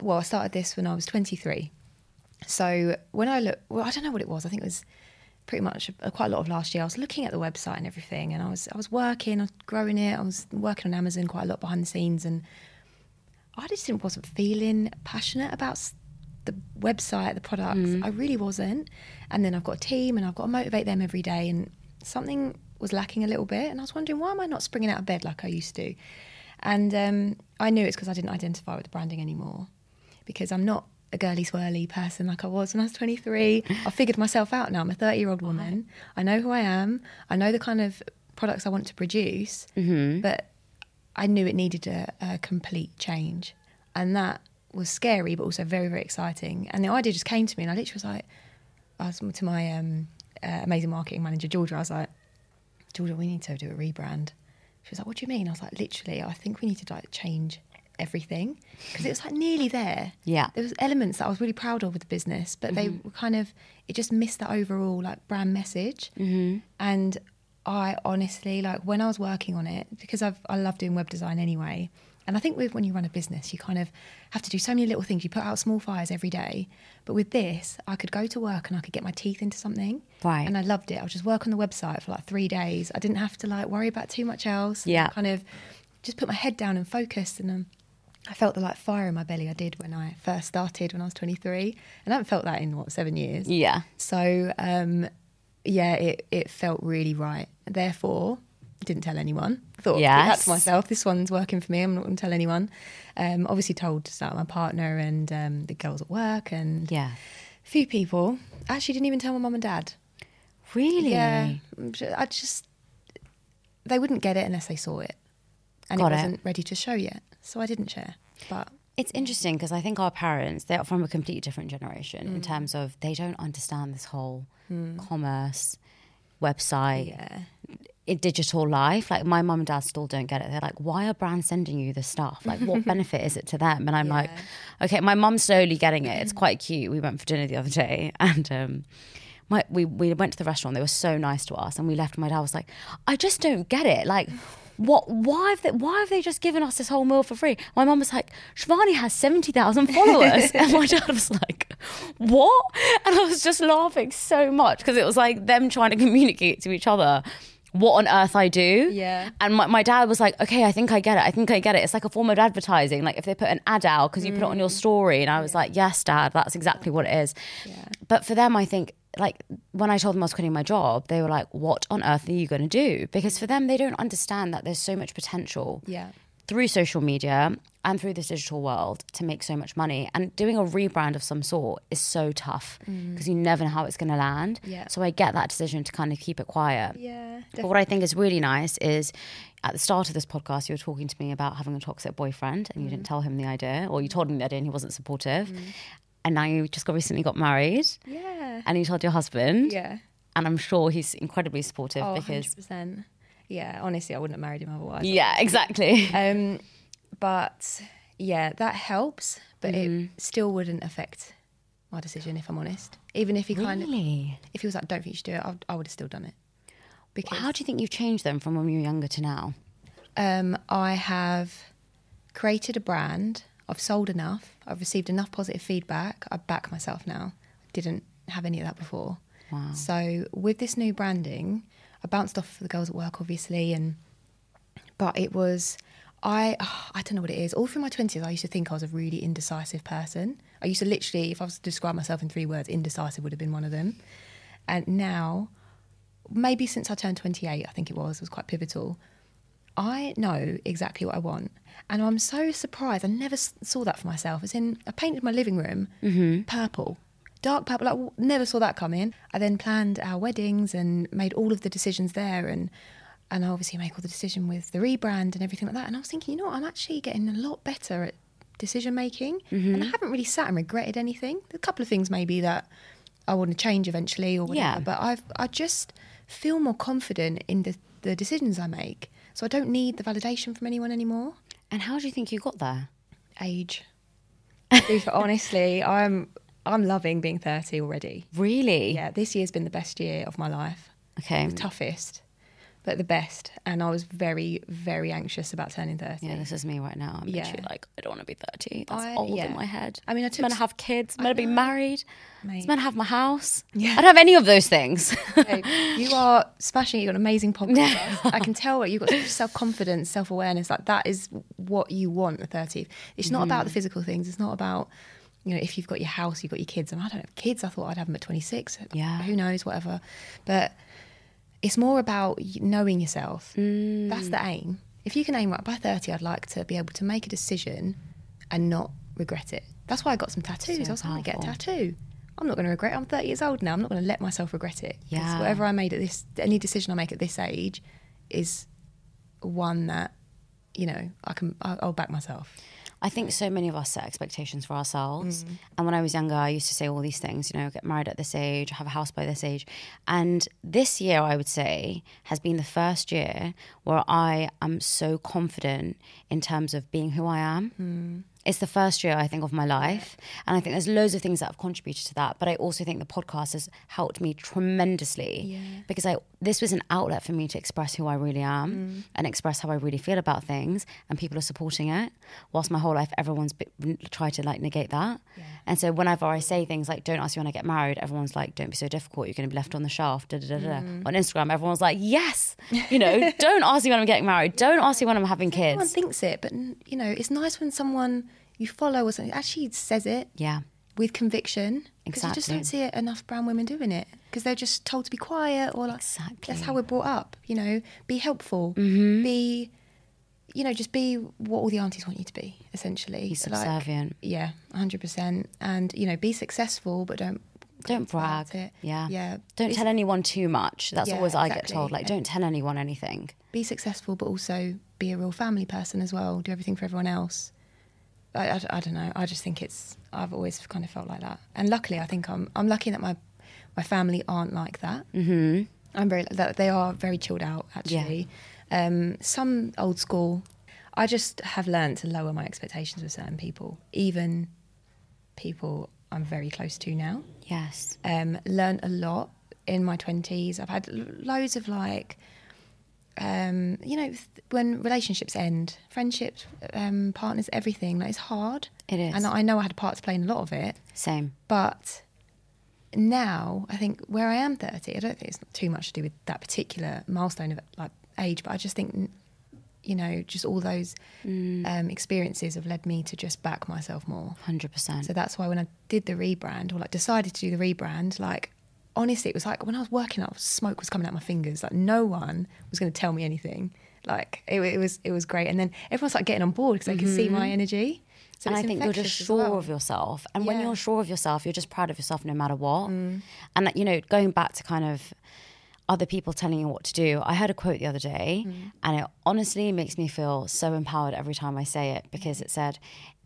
well, I started this when I was 23. So when I look, well, I don't know what it was. I think it was pretty much uh, quite a lot of last year. I was looking at the website and everything, and I was I was working, I was growing it. I was working on Amazon quite a lot behind the scenes, and I just didn't wasn't feeling passionate about the website, the products. I really wasn't. And then I've got a team, and I've got to motivate them every day, and something was lacking a little bit. And I was wondering why am I not springing out of bed like I used to? And um, I knew it's because I didn't identify with the branding anymore, because I'm not a girly swirly person like I was when I was 23. I figured myself out now. I'm a 30 year old woman. I know who I am. I know the kind of products I want to produce, but I knew it needed a, a complete change. And that was scary, but also very, very exciting. And the idea just came to me, and I literally was like, I was to my um, uh, amazing marketing manager, Georgia, I was like, Georgia, we need to do a rebrand. She was like, "What do you mean?" I was like, "Literally, I think we need to like change everything because it was like nearly there. Yeah. there was elements that I was really proud of with the business, but they were kind of it just missed that overall like brand message. Mm-hmm. And I honestly like when I was working on it because I've I love doing web design anyway. And I think with when you run a business, you kind of have to do so many little things. You put out small fires every day. But with this, I could go to work and I could get my teeth into something. Right. And I loved it. I would just work on the website for like three days. I didn't have to like worry about too much else. Yeah. Kind of just put my head down and focus. And um, I felt the like fire in my belly I did when I first started when I was 23. And I haven't felt that in what, seven years? Yeah. So um, yeah, it, it felt really right. Therefore, didn't tell anyone. Thought keep that to myself. This one's working for me. I'm not going to tell anyone. Um, obviously, told like, my partner and um, the girls at work and Yeah. a few people. Actually, didn't even tell my mum and dad. Really? Yeah, I just they wouldn't get it unless they saw it, and Got it it. wasn't ready to show yet. So I didn't share. But It's interesting because I think our parents, they're from a completely different generation in mm. terms of they don't understand this whole mm. commerce website, yeah, digital life. Like my mum and dad still don't get it. They're like, why are brands sending you this stuff? Like, what [laughs] benefit is it to them? And I'm like, okay, my mum's slowly getting it. It's mm. quite cute. We went for dinner the other day [laughs] and um, my, we, we went to the restaurant. They were so nice to us. And we left. And My dad was like, I just don't get it. Like, what? Why have they? Why have they just given us this whole meal for free? My mum was like, Shivani has seventy thousand followers, [laughs] and my dad was like, what? And I was just laughing so much because it was like them trying to [laughs] communicate to each other what on earth I do. Yeah. And my, my dad was like, okay, I think I get it. I think I get it. It's like a form of advertising. Like if they put an ad out because you put it on your mm. story. And I was like, yes, dad, that's exactly what it is. Yeah. But for them, I think like when I told them I was quitting my job, they were like, what on earth are you going to do? Because for them, they don't understand that there's so much potential yeah, through social media and through this digital world to make so much money. And doing a rebrand of some sort is so tough because you never know how it's going to land. Yeah. So I get that decision to kind of keep it quiet. yeah, But what I think is really nice is at the start of this podcast, you were talking to me about having a toxic boyfriend and you Mm. didn't tell him the idea, or you told him the idea and he wasn't supportive. And now you just got recently got married yeah, and you told your husband. yeah. And I'm sure he's incredibly supportive Oh, because. 100%. Yeah, honestly, I wouldn't have married him otherwise. Yeah, exactly. Um, but yeah, that helps, but Mm-hmm. it still wouldn't affect my decision if I'm honest. Even if he kind of, if he was like, "Don't think you should do it," I, I would have still done it. Because How do you think you've changed them from when you were younger to now? um, I have created a brand. I've sold enough. I've received enough positive feedback. I back myself now. Didn't have any of that before. Wow. So with this new branding, I bounced off the girls at work, obviously, and but it was I ah, I don't know what it is. All through my twenties, I used to think I was a really indecisive person. I used to literally, if I was to describe myself in three words, indecisive would have been one of them. And now, maybe since I turned twenty eight, I think it was, it was quite pivotal. I know exactly what I want, and I'm so surprised. I never saw that for myself. As in, I painted my living room mm-hmm. purple, dark purple. Like, never saw that coming. I then planned our weddings and made all of the decisions there, and and I obviously make all the decision with the rebrand and everything like that. And I was thinking, you know what? I'm actually getting a lot better at decision making, and mm-hmm. I haven't really sat and regretted anything. A couple of things maybe that I want to change eventually or whatever. Yeah. But I've I just feel more confident in the the decisions I make. So I don't need the validation from anyone anymore. And how do you think you got there? Age. [laughs] Honestly, I'm I'm loving being 30 already. Really? Yeah, this year's been the best year of my life. Okay. The toughest, but the best. And I was very, very anxious about turning 30. Yeah, this is me right now. I'm Yeah. literally like, I don't want to be 30. That's I- old yeah. in my head. I mean, I took meant to have kids, I'm going to be married, Mate. it's meant to have my house. Yeah. I don't have any of those things. You [laughs] are smashing. it. You've got an amazing podcast. I can tell you've got self confidence, self awareness. Like that is what you want at 30. It's not about mm. the physical things. It's not about, you know, if you've got your house, you've got your kids. And I don't have kids. I thought I'd have them at 26. Yeah. Who knows, whatever. But it's more about knowing yourself. Mm. That's the aim. If you can aim right by 30, I'd like to be able to make a decision and not regret it. That's why I got some tattoos. So I was like, I get a tattoo. I'm not going to regret it. I'm 30 years old now. I'm not going to let myself regret it. Yeah. Whatever I made at this, any decision I make at this age is one that, you know, I can, I'll back myself. I think so many of us set expectations for ourselves. Mm. And when I was younger, I used to say all these things, you know, get married at this age, have a house by this age. And this year, I would say, has been the first year where I am so confident in terms of being who I am. Mm. It's the first year, I think, of my life. And I think there's loads of things that have contributed to that. But I also think the podcast has helped me tremendously Yeah. because I this was an outlet for me to express who I really am Mm. and express how I really feel about things, and people are supporting it. Whilst my whole life, everyone's be- tried to like negate that. And so whenever I say things like "Don't ask me when I get married," everyone's like, "Don't be so difficult. You're going to be left on the shelf." Da, da, da. Mm. On Instagram, everyone's like, "Yes, [laughs] you know, don't ask me when I'm getting married. Don't ask me when I'm having kids." Everyone kids." thinks it, but you know, it's nice when someone you follow or something actually says it Yeah, with conviction. Because you just don't see it enough brown women doing it because they're just told to be quiet or like Exactly. that's how we're brought up. You know, be helpful, Mm-hmm. be, you know, just be what all the aunties want you to be. Essentially, be Like, subservient. yeah, hundred percent, and you know, be successful, but don't don't brag. Yeah, Yeah. Don't It's- tell anyone too much. That's Yeah, always I get told. Like, don't tell anyone anything. be successful, but also be a real family person as well. Do everything for everyone else. I, I, I don't know. I just think it's. I've always kind of felt like that, and luckily, I think I'm. I'm lucky that my my family aren't like that. hmm I'm very. That they are very chilled out. Actually, um, some old school. I just have learned to lower my expectations with certain people, even people I'm very close to now Yes. um, learned a lot in my 20s. I've had loads of like, um, you know, when relationships end, friendships, um, partners, everything, like it's hard. It is. And I know I had a part to play in a lot of it. Same. But now I think where I am 30, I don't think it's too much to do with that particular milestone of like age, but I just think, you know, just all those Mm. um, experiences have led me to just back myself more. Hundred percent. So that's why when I did the rebrand or like decided to do the rebrand, like honestly, it was like when I was working out, smoke was coming out my fingers. Like no one was going to tell me anything. Like it, it was, it was great. And then everyone started getting on board because they could see my energy. So and I think you're just sure well. of yourself. And when Yeah. Mm. you're sure of yourself, you're just proud of yourself no matter what. And like, you know, going back to kind of other people telling you what to do, I heard a quote the other day, Mm. and it honestly makes me feel so empowered every time I say it because it said,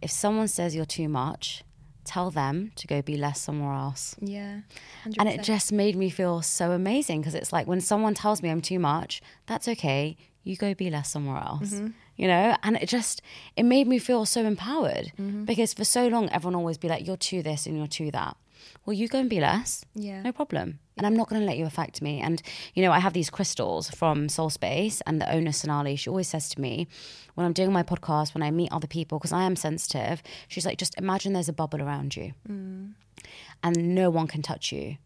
"If someone says you're too much, tell them to go be less somewhere else." Yeah. 100%. And it just made me feel so amazing because it's like when someone tells me I'm too much, that's okay. You go be less somewhere else. Mm-hmm. You know? And it just it made me feel so empowered Mm-hmm. because for so long everyone always be like, You're too this and you're too that. Well, you go and be less. Yeah. No problem. And I'm not going to let you affect me. And, you know, I have these crystals from Soul Space, and the owner, Sonali, she always says to me, when I'm doing my podcast, when I meet other people, because I am sensitive, she's like, just imagine there's a bubble around you mm. and no one can touch you.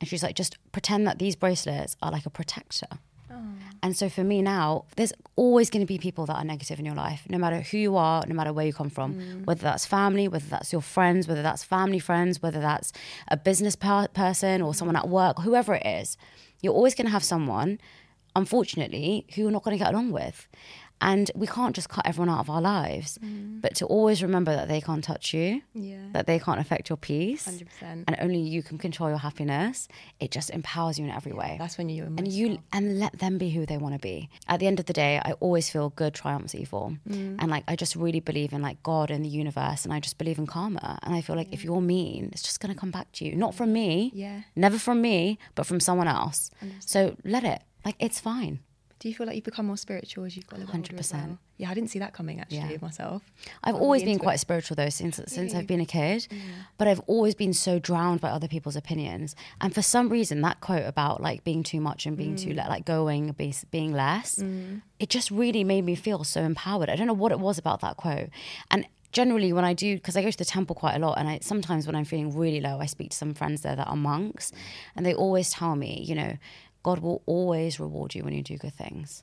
And she's like, just pretend that these bracelets are like a protector. Oh. And so for me now, there's always going to be people that are negative in your life, no matter who you are, no matter where you come from, mm. whether that's family, whether that's your friends, whether that's family friends, whether that's a business per- person or someone at mm. work, whoever it is. You're always going to have someone, unfortunately, who you're not going to get along with. And we can't just cut everyone out of our lives, but to always remember that they can't touch you, Yeah. that they can't affect your peace, 100%. and only you can control your happiness. It just empowers you in every way. That's when you're and you and let them be who they want to be. At the end of the day, I always feel good triumphs evil, Mm. and like I just really believe in like God and the universe, and I just believe in karma. And I feel like if you're mean, it's just gonna come back to you, not from me, Yeah. never from me, but from someone else. So let it. Like it's fine. Do you feel like you've become more spiritual as you've got a little older as 100%. Yeah, I didn't see that coming actually Yeah. myself. I've I'm always really been quite it. spiritual though since since? I've been a kid, but I've always been so drowned by other people's opinions. And for some reason, that quote about like being too much and being Mm. too le- like going be, being less, it just really made me feel so empowered. I don't know what it was about that quote. And generally, when I do, because I go to the temple quite a lot, and I sometimes when I'm feeling really low, I speak to some friends there that are monks, and they always tell me, you know, God will always reward you when you do good things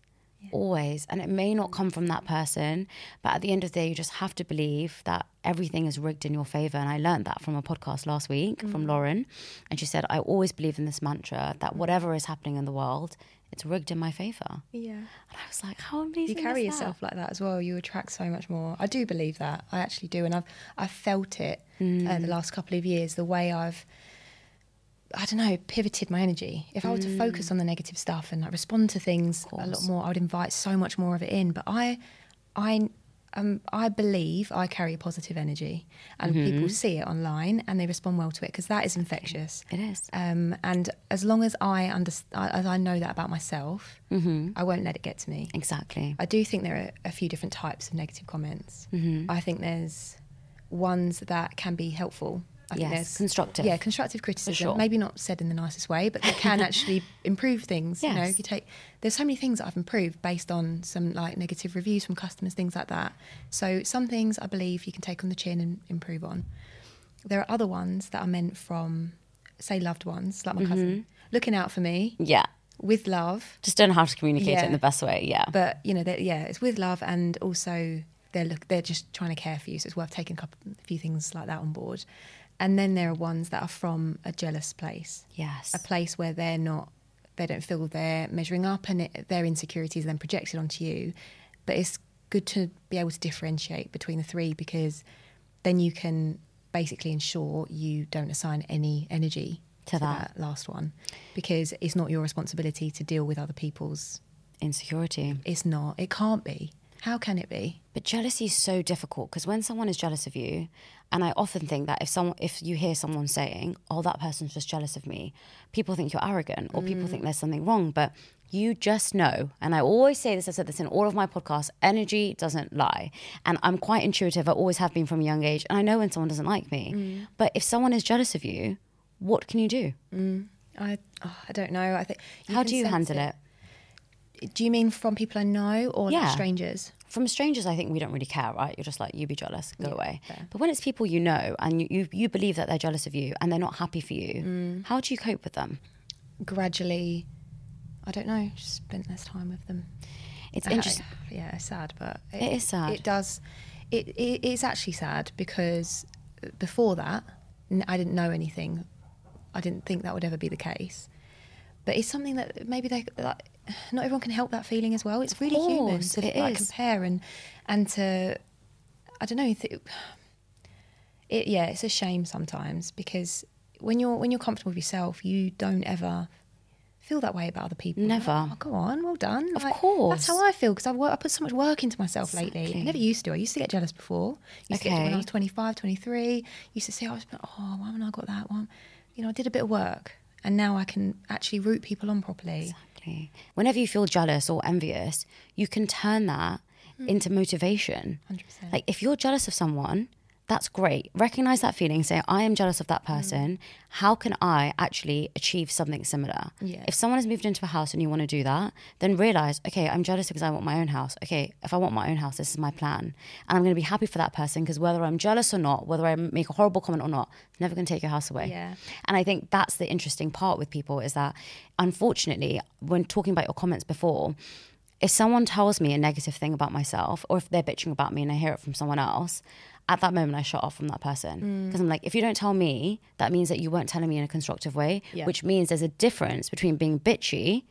always and it may not come from that person but at the end of the day you just have to believe that everything is rigged in your favor and i learned that from a podcast last week Mm. from lauren and she said i always believe in this mantra that whatever is happening in the world it's rigged in my favor Yeah. and i was like how amazing you carry yourself like that as well. You attract so much more. I do believe that. I actually do, and I've I've felt it uh, Mm. the last couple of years. The way I've I don't know pivoted my energy. If I were to focus on the negative stuff and like respond to things a lot Mm. more, I would invite so much more of it in. But I, I. um, I believe I carry positive energy, and people see it online and they respond well to it because that is infectious. It is. Um, and as long as I understand, as I know that about myself, I won't let it get to me. Exactly. I do think there are a few different types of negative comments. Mm-hmm. I think there's ones that can be helpful. I think Yes, there's constructive. Yeah, constructive criticism. sure. Maybe not said in the nicest way, but they can actually [laughs] improve things. You know, you take there's so many things that I've improved based on some like negative reviews from customers, things like that. So some things I believe you can take on the chin and improve on. There are other ones that are meant from, say, loved ones, like my Mm-hmm. cousin, looking out for me Yeah. with love. Just don't know how to communicate it in the best way. Yeah. But you know, yeah, it's with love, and also they're look, they're just trying to care for you. So it's worth taking a couple, a few things like that on board. And then there are ones that are from a jealous place, yes. a place where they're not, they don't feel they're measuring up, and it, their insecurities are then projected onto you. But it's good to be able to differentiate between the three because then you can basically ensure you don't assign any energy To that. last one because it's not your responsibility to deal with other people's Insecurity. it's not. It can't be. How can it be? But jealousy is so difficult because when someone is jealous of you, and I often think that if someone, if you hear someone saying, "Oh, that person's just jealous of me," people think you're arrogant or people think mm. there's something wrong. But you just know, and I always say this. I've said this in all of my podcasts. Energy doesn't lie, and I'm quite intuitive. I always have been from a young age, and I know when someone doesn't like me. Mm. But if someone is jealous of you, what can you do? Mm. I oh, I don't know. I think. How do you handle it? Do you mean from people I know or Yeah. like strangers? From strangers, I think we don't really care, right? You're just like, you be jealous, go away. fair. But when it's people you know and you, you, you believe that they're jealous of you and they're not happy for you, Mm. how do you cope with them? Gradually, I don't know. Just spend less time with them. It's I- interesting. yeah, it's sad, but it, It is sad. It does. It, it it's actually sad because before that, I didn't know anything. I didn't think that would ever be the case. But it's something that maybe they like, not everyone can help that feeling as well. It's really human course, to like, compare and and to I don't know. Th- it yeah, it's a shame sometimes because when you're when you're comfortable with yourself, you don't ever feel that way about other people. Like, Never. oh, go on, well done. Of Like, course. that's how I feel because I've I put so much work into myself lately. I never used to. I used to get jealous before. Used to get when I was 25, 23. Used to say, I was, oh, why haven't I got that one? You know, I did a bit of work, and now I can actually root people on properly. Exactly. Whenever you feel jealous or envious, you can turn that hmm. into motivation. 100%. Like if you're jealous of someone, that's great. Recognize that feeling. Say, I am jealous of that mm. person. How can I actually achieve something similar? Yeah. If someone has moved into a house and you want to do that, then realize, okay, I'm jealous because I want my own house. Okay, if I want my own house, this is my plan. And I'm going to be happy for that person because whether I'm jealous or not, whether I make a horrible comment or not, it's never going to take your house away. Yeah. And I think that's the interesting part with people is that, unfortunately, when talking about your comments before, if someone tells me a negative thing about myself, or if they're bitching about me and I hear it from someone else, at that moment I shut off from that person Mm. because I'm like, if you don't tell me, that means that you weren't telling me in a constructive way, Yeah. which means there's a difference between being bitchy,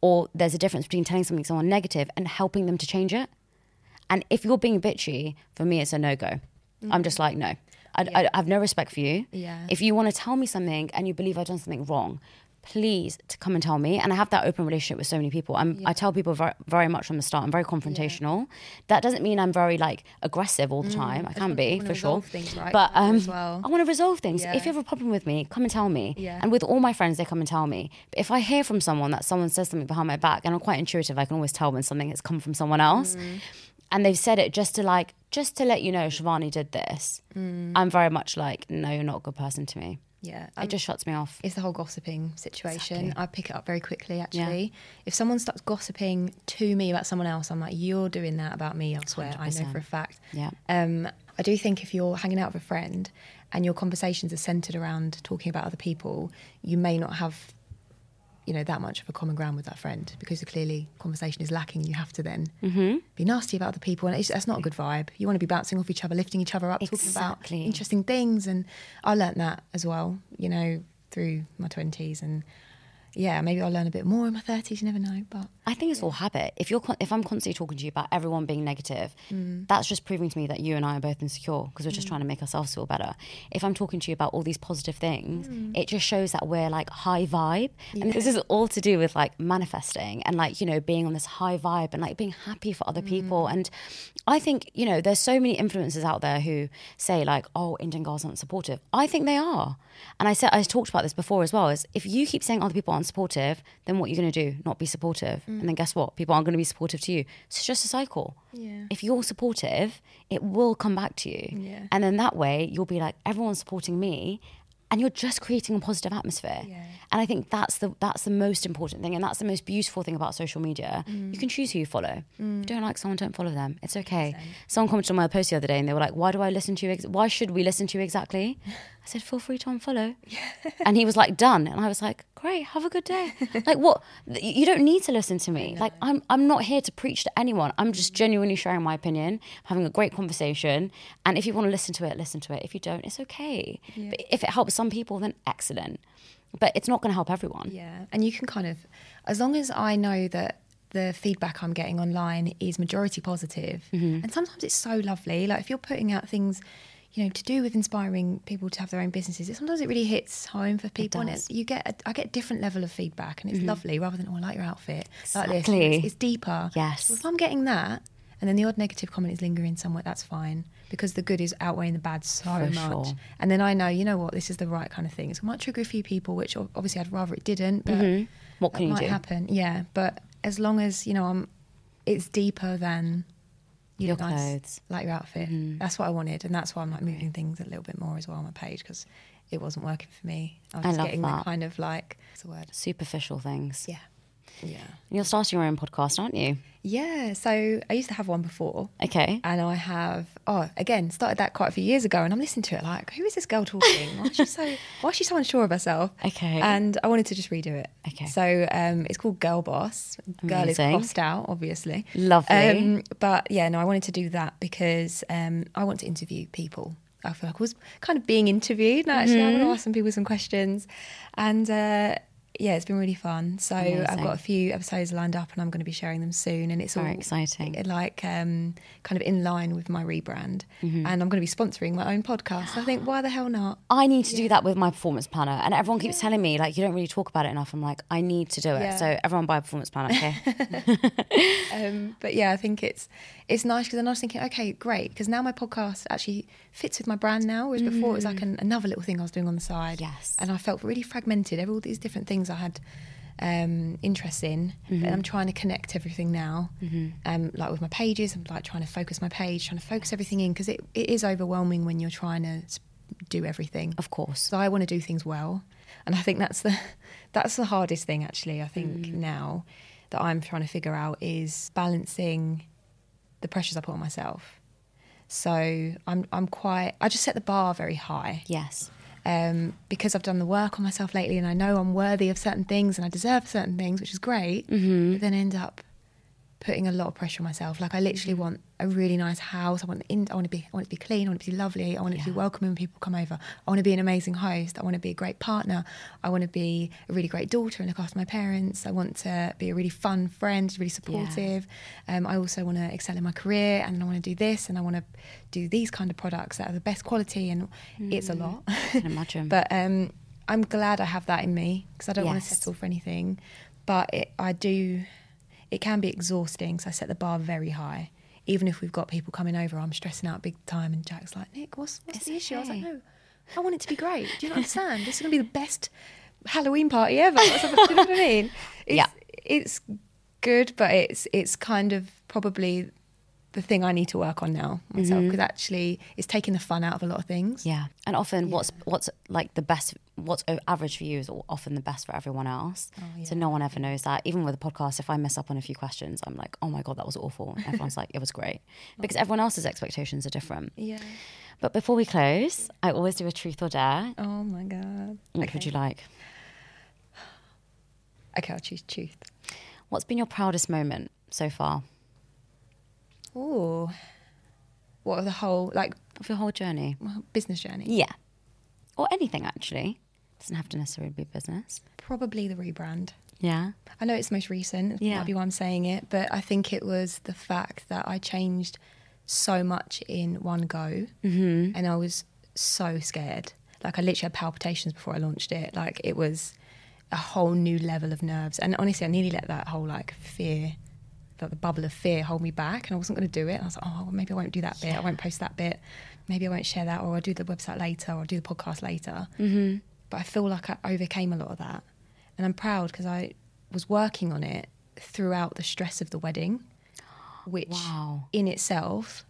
or there's a difference between telling something someone negative and helping them to change it. And if you're being bitchy, for me, it's a no go. I'm just like, no. I, I, I have no respect for you. Yeah. If you want to tell me something and you believe I've done something wrong, please to come and tell me. And I have that open relationship with so many people. I'm, I tell people very, very much from the start. I'm very confrontational. That doesn't mean I'm very like aggressive all the time. I can wanna- be for sure. things, right, But um, well. I want to resolve things. Yeah. If you have a problem with me, come and tell me. Yeah. And with all my friends, they come and tell me. But if I hear from someone that someone says something behind my back, and I'm quite intuitive, I can always tell when something has come from someone else. Mm. And they've said it just to like, just to let you know, Shivani did this. Mm. I'm very much like, no, you're not a good person to me. Yeah, it just shuts me off. it's the whole gossiping situation. Exactly. I pick it up very quickly, actually. Yeah. If someone starts gossiping to me about someone else, I'm like, you're doing that about me, I swear. I know for a fact. Yeah. Um, I do think if you're hanging out with a friend and your conversations are centered around talking about other people, you may not have, you know, that much of a common ground with that friend because clearly conversation is lacking. You have to then Mm-hmm. be nasty about other people, and it's, that's not a good vibe. You want to be bouncing off each other, lifting each other up, talking about interesting things. And I learnt that as well, you know, through my twenties, and yeah, maybe I'll learn a bit more in my thirties. You never know, but I think it's all habit. If you're con- if I'm constantly talking to you about everyone being negative, Mm. that's just proving to me that you and I are both insecure because we're just trying to make ourselves feel better. If I'm talking to you about all these positive things, Mm. it just shows that we're like high vibe. And this is all to do with like manifesting and like, you know, being on this high vibe and like being happy for other Mm. people. And I think, you know, there's so many influencers out there who say like, oh, Indian girls aren't supportive. I think they are. And I said I talked about this before as well, is if you keep saying other people aren't supportive, then what you're you gonna do? Not be supportive. Mm. And then guess what? People aren't gonna be supportive to you. It's just a cycle. Yeah. If you're supportive, it will come back to you. Yeah. And then that way you'll be like, everyone's supporting me. And you're just creating a positive atmosphere. Yeah. And I think that's the that's the most important thing, and that's the most beautiful thing about social media. Mm. You can choose who you follow. If you don't like someone, don't follow them. It's okay. Someone commented on my post the other day, and they were like, "Why do I listen to you? Ex- why should we listen to you exactly?" [laughs] I said, "Feel free to unfollow." and he was like, "Done." And I was like, "Great, have a good day." [laughs] like, what? You don't need to listen to me. Like, I'm I'm not here to preach to anyone. I'm just genuinely sharing my opinion, having a great conversation. And if you want to listen to it, listen to it. If you don't, it's okay. But if it helps some people, then excellent. But it's not going to help everyone. Yeah, and you can kind of, as long as I know that the feedback I'm getting online is majority positive, Mm-hmm. and sometimes it's so lovely. Like if you're putting out things, you know, to do with inspiring people to have their own businesses, it, sometimes it really hits home for people, and. Mm-hmm. it, you get a, I get a different level of feedback, and it's lovely rather than oh I like your outfit like this. It's, it's deeper. Yes. So if I'm getting that, and then the odd negative comment is lingering somewhere, that's fine because the good is outweighing the bad so For much. sure. And then I know, you know what, this is the right kind of thing. It might trigger a few people, which obviously I'd rather it didn't, but mm-hmm. What that can you do? might do? happen. Yeah, but as long as you know, I'm, it's deeper than you Your look nice, clothes. like your outfit. Mm. That's what I wanted, and that's why I'm like moving things a little bit more as well on my page because it wasn't working for me. I was I just getting that. the kind of like what's the word? Superficial things. Yeah, yeah, You're starting your own podcast, aren't you? yeah. So I used to have one before. Okay. And I have, oh, again, started that quite a few years ago, and I'm listening to it like, who is this girl talking? Why is she so, [laughs] why is she so unsure of herself? Okay. And I wanted to just redo it. Okay. So um, it's called Girl Boss. Girl is Amazing. crossed out, obviously. Lovely. Um, but yeah, no, I wanted to do that because um, I want to interview people. I feel like I was kind of being interviewed. No, actually, I want Mm-hmm. to ask some people some questions, and uh, yeah, it's been really fun. So I've got a few episodes lined up, and I'm going to be sharing them soon. And it's Very all exciting. like um, kind of in line with my rebrand, Mm-hmm. and I'm going to be sponsoring my own podcast. I think why the hell not? I need to do that with my performance planner. And everyone keeps telling me, like, you don't really talk about it enough. I'm like, I need to do it. Yeah. So everyone buy a performance planner, okay? [laughs] [laughs] Um, but yeah, I think it's it's nice because then I was thinking, okay, great, because now my podcast actually fits with my brand now, whereas before it was like an, another little thing I was doing on the side. Yes. and I felt really fragmented. Every all these different things I had um, interest in, and I'm trying to connect everything now. Um, like with my pages, I'm like trying to focus my page, trying to focus everything in because it, it is overwhelming when you're trying to do everything. of course. So I want to do things well, and I think that's the [laughs] that's the hardest thing actually. I think now that I'm trying to figure out is balancing the pressures I put on myself. So I'm I'm quite I just set the bar very high Yes. um, because I've done the work on myself lately, and I know I'm worthy of certain things and I deserve certain things, which is great. But then end up putting a lot of pressure on myself. Like I literally want a really nice house. I want in, I want to be I want it to be clean. I want it to be lovely. I want it to be welcoming when people come over. I want to be an amazing host. I want to be a great partner. I want to be a really great daughter and look after my parents. I want to be a really fun friend, really supportive. Um, I also want to excel in my career, and I want to do this, and I want to do these kind of products that are the best quality. And it's a lot. can imagine. [laughs] but um, I'm glad I have that in me because I don't want to settle for anything. But it, I do. It can be exhausting, so I set the bar very high. Even if we've got people coming over, I'm stressing out big time. And Jack's like, Nick, what's, what's It's the issue? I was like, no, I want it to be great. Do you not understand? this is going to be the best Halloween party ever. I was like, Do you know what I mean? It's, Yeah. It's good, but it's it's kind of probably the thing I need to work on now myself because actually it's taking the fun out of a lot of things. Mm-hmm. Yeah. And often what's what's like the best what's average for you is often the best for everyone else. So no one ever knows that. Even with a podcast, if I mess up on a few questions, I'm like, oh my God, that was awful. And everyone's [laughs] like, it was great. Because everyone else's expectations are different. Yeah. But before we close, I always do a truth or dare. Oh my god. Which would you like? [sighs] Okay, I'll choose truth. What's been your proudest moment so far Oh, what the whole like of your whole journey? business journey? Yeah. Or anything actually. Doesn't have to necessarily be business. Probably the rebrand. Yeah. I know it's most recent. Yeah. Yeah. Might be why I'm saying it, but I think it was the fact that I changed so much in one go, mm-hmm. and I was so scared. Like I literally had palpitations before I launched it. Like it was a whole new level of nerves, and honestly, I nearly let that whole like fear, like the bubble of fear, hold me back, and I wasn't going to do it. And I was like, oh, well, maybe I won't do that bit. I won't post that bit. Maybe I won't share that, or I'll do the website later, or I'll do the podcast later. Mm-hmm. But I feel like I overcame a lot of that, and I'm proud because I was working on it throughout the stress of the wedding, which Wow. in itself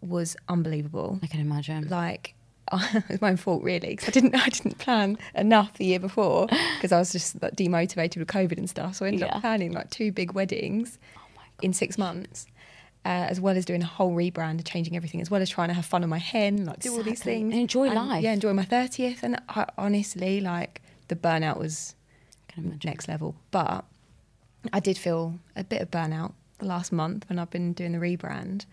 was unbelievable. I can imagine. Like [laughs] it was my own fault really because I didn't I didn't plan enough the year before because I was just like, demotivated with COVID and stuff. So I ended Yeah. up planning like two big weddings in six months. Uh, as well as doing a whole rebrand and changing everything, as well as trying to have fun on my hen, like do all these things And enjoy life. Yeah, enjoy my thirtieth. And I, honestly, like the burnout was next level. But I did feel a bit of burnout the last month when I've been doing the rebrand.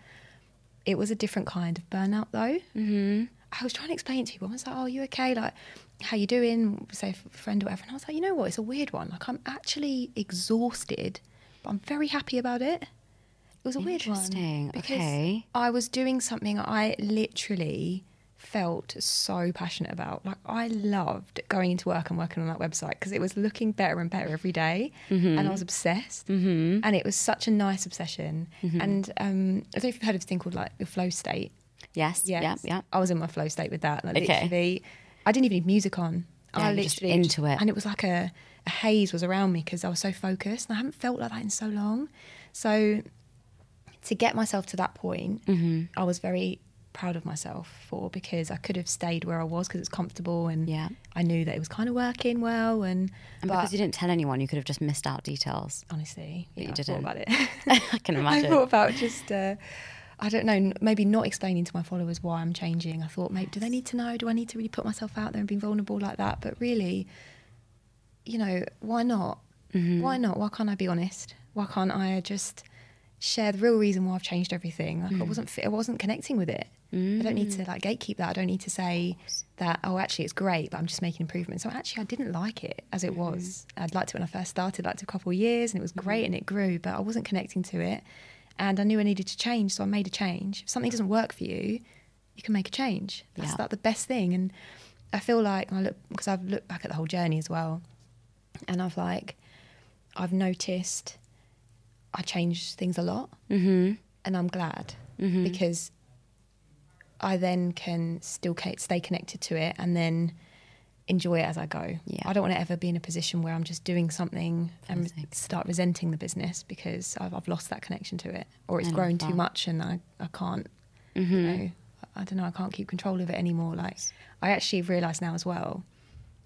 It was a different kind of burnout though. Mm-hmm. I was trying to explain to people. I was like, "Oh, you okay? Like, how you doing?" Say, a friend or whatever. And I was like, "You know what? It's a weird one. Like, I'm actually exhausted, but I'm very happy about it." It was a weird one. Interesting. because Okay. I was doing something I literally felt so passionate about. Like I loved going into work and working on that website because it was looking better and better every day, and I was obsessed. Mm-hmm. And it was such a nice obsession. And um, I don't know if you've heard of this thing called like the flow state. Yes. Yes. Yeah. Yeah. I was in my flow state with that. Like, Okay. Literally, I didn't even need music on. Yeah, I you're just literally into it. and it was like a, a haze was around me because I was so focused. And I haven't felt like that in so long. So to get myself to that point, Mm-hmm. I was very proud of myself for because I could have stayed where I was because it's comfortable and Yeah. I knew that it was kind of working well. And, And because you didn't tell anyone, you could have just missed out details. honestly, But you I thought didn't. about it. [laughs] I can [laughs] imagine I thought about just, uh, I don't know, maybe not explaining to my followers why I'm changing. I thought, maybe, do they need to know? Do I need to really put myself out there and be vulnerable like that? But really, you know, why not? Mm-hmm. Why not? Why can't I be honest? Why can't I just share the real reason why I've changed everything? Like I Mm. wasn't, fit, I wasn't connecting with it. I don't need to like gatekeep that. I don't need to say that. Oh, actually, it's great, but I'm just making improvements. So actually, I didn't like it as it was. I'd liked it when I first started, liked it a couple of years, and it was great and it grew, but I wasn't connecting to it, and I knew I needed to change, so I made a change. If something doesn't work for you, you can make a change. That's Yeah. like the best thing. And I feel like I look because I've looked back at the whole journey as well, and I've like I've noticed I change things a lot, Mm-hmm. and I'm glad because I then can still stay connected to it and then enjoy it as I go. Yeah. I don't want to ever be in a position where I'm just doing something For and start resenting the business because I've, I've lost that connection to it or it's I grown too much and I, I can't, Mm-hmm. know, I don't know, I can't keep control of it anymore. Like, I actually realised now as well,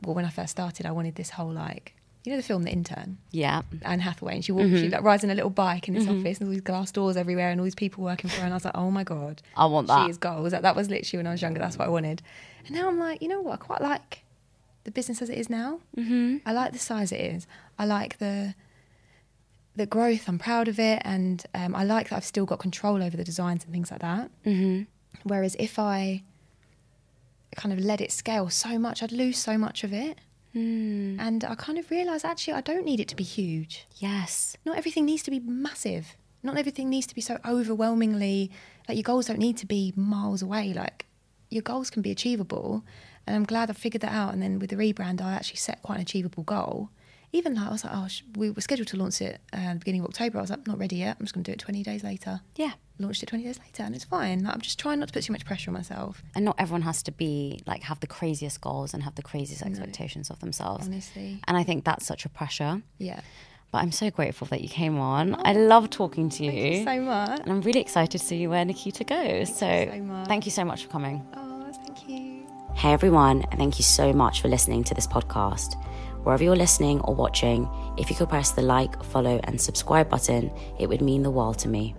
well, when I first started, I wanted this whole like, you know, the film The Intern? Yeah. Anne Hathaway, and she walks, Mm-hmm. she like rides in a little bike in this office, and all these glass doors everywhere, and all these people working for her. And I was like, oh my god, I want that. She is goals. That, that was literally when I was younger. That's what I wanted. And now I'm like, you know what? I quite like the business as it is now. Mm-hmm. I like the size it is. I like the the growth. I'm proud of it, and um, I like that I've still got control over the designs and things like that. Mm-hmm. Whereas if I kind of let it scale so much, I'd lose so much of it. Mm. And I kind of realised actually I don't need it to be huge Yes. not everything needs to be massive. Not everything needs to be so overwhelmingly like your goals don't need to be miles away. Like your goals can be achievable. And I'm glad I figured that out. And then with the rebrand, I actually set quite an achievable goal. Even like I was like, oh, sh- we were scheduled to launch it uh, at the beginning of October. I was like, not ready yet. I'm just going to do it 20 days later. Yeah. Launched it 20 days later, and it's fine. Like, I'm just trying not to put too much pressure on myself. And not everyone has to be like have the craziest goals and have the craziest expectations of themselves. Honestly, And I think that's such a pressure. yeah. But I'm so grateful that you came on. I love talking to you. Thank you so much. and I'm really excited to see where Nikita goes. So, so much. thank you so much for coming. Oh, thank you. Hey everyone, and thank you so much for listening to this podcast. Wherever you're listening or watching, if you could press the like, follow, and subscribe button, it would mean the world to me.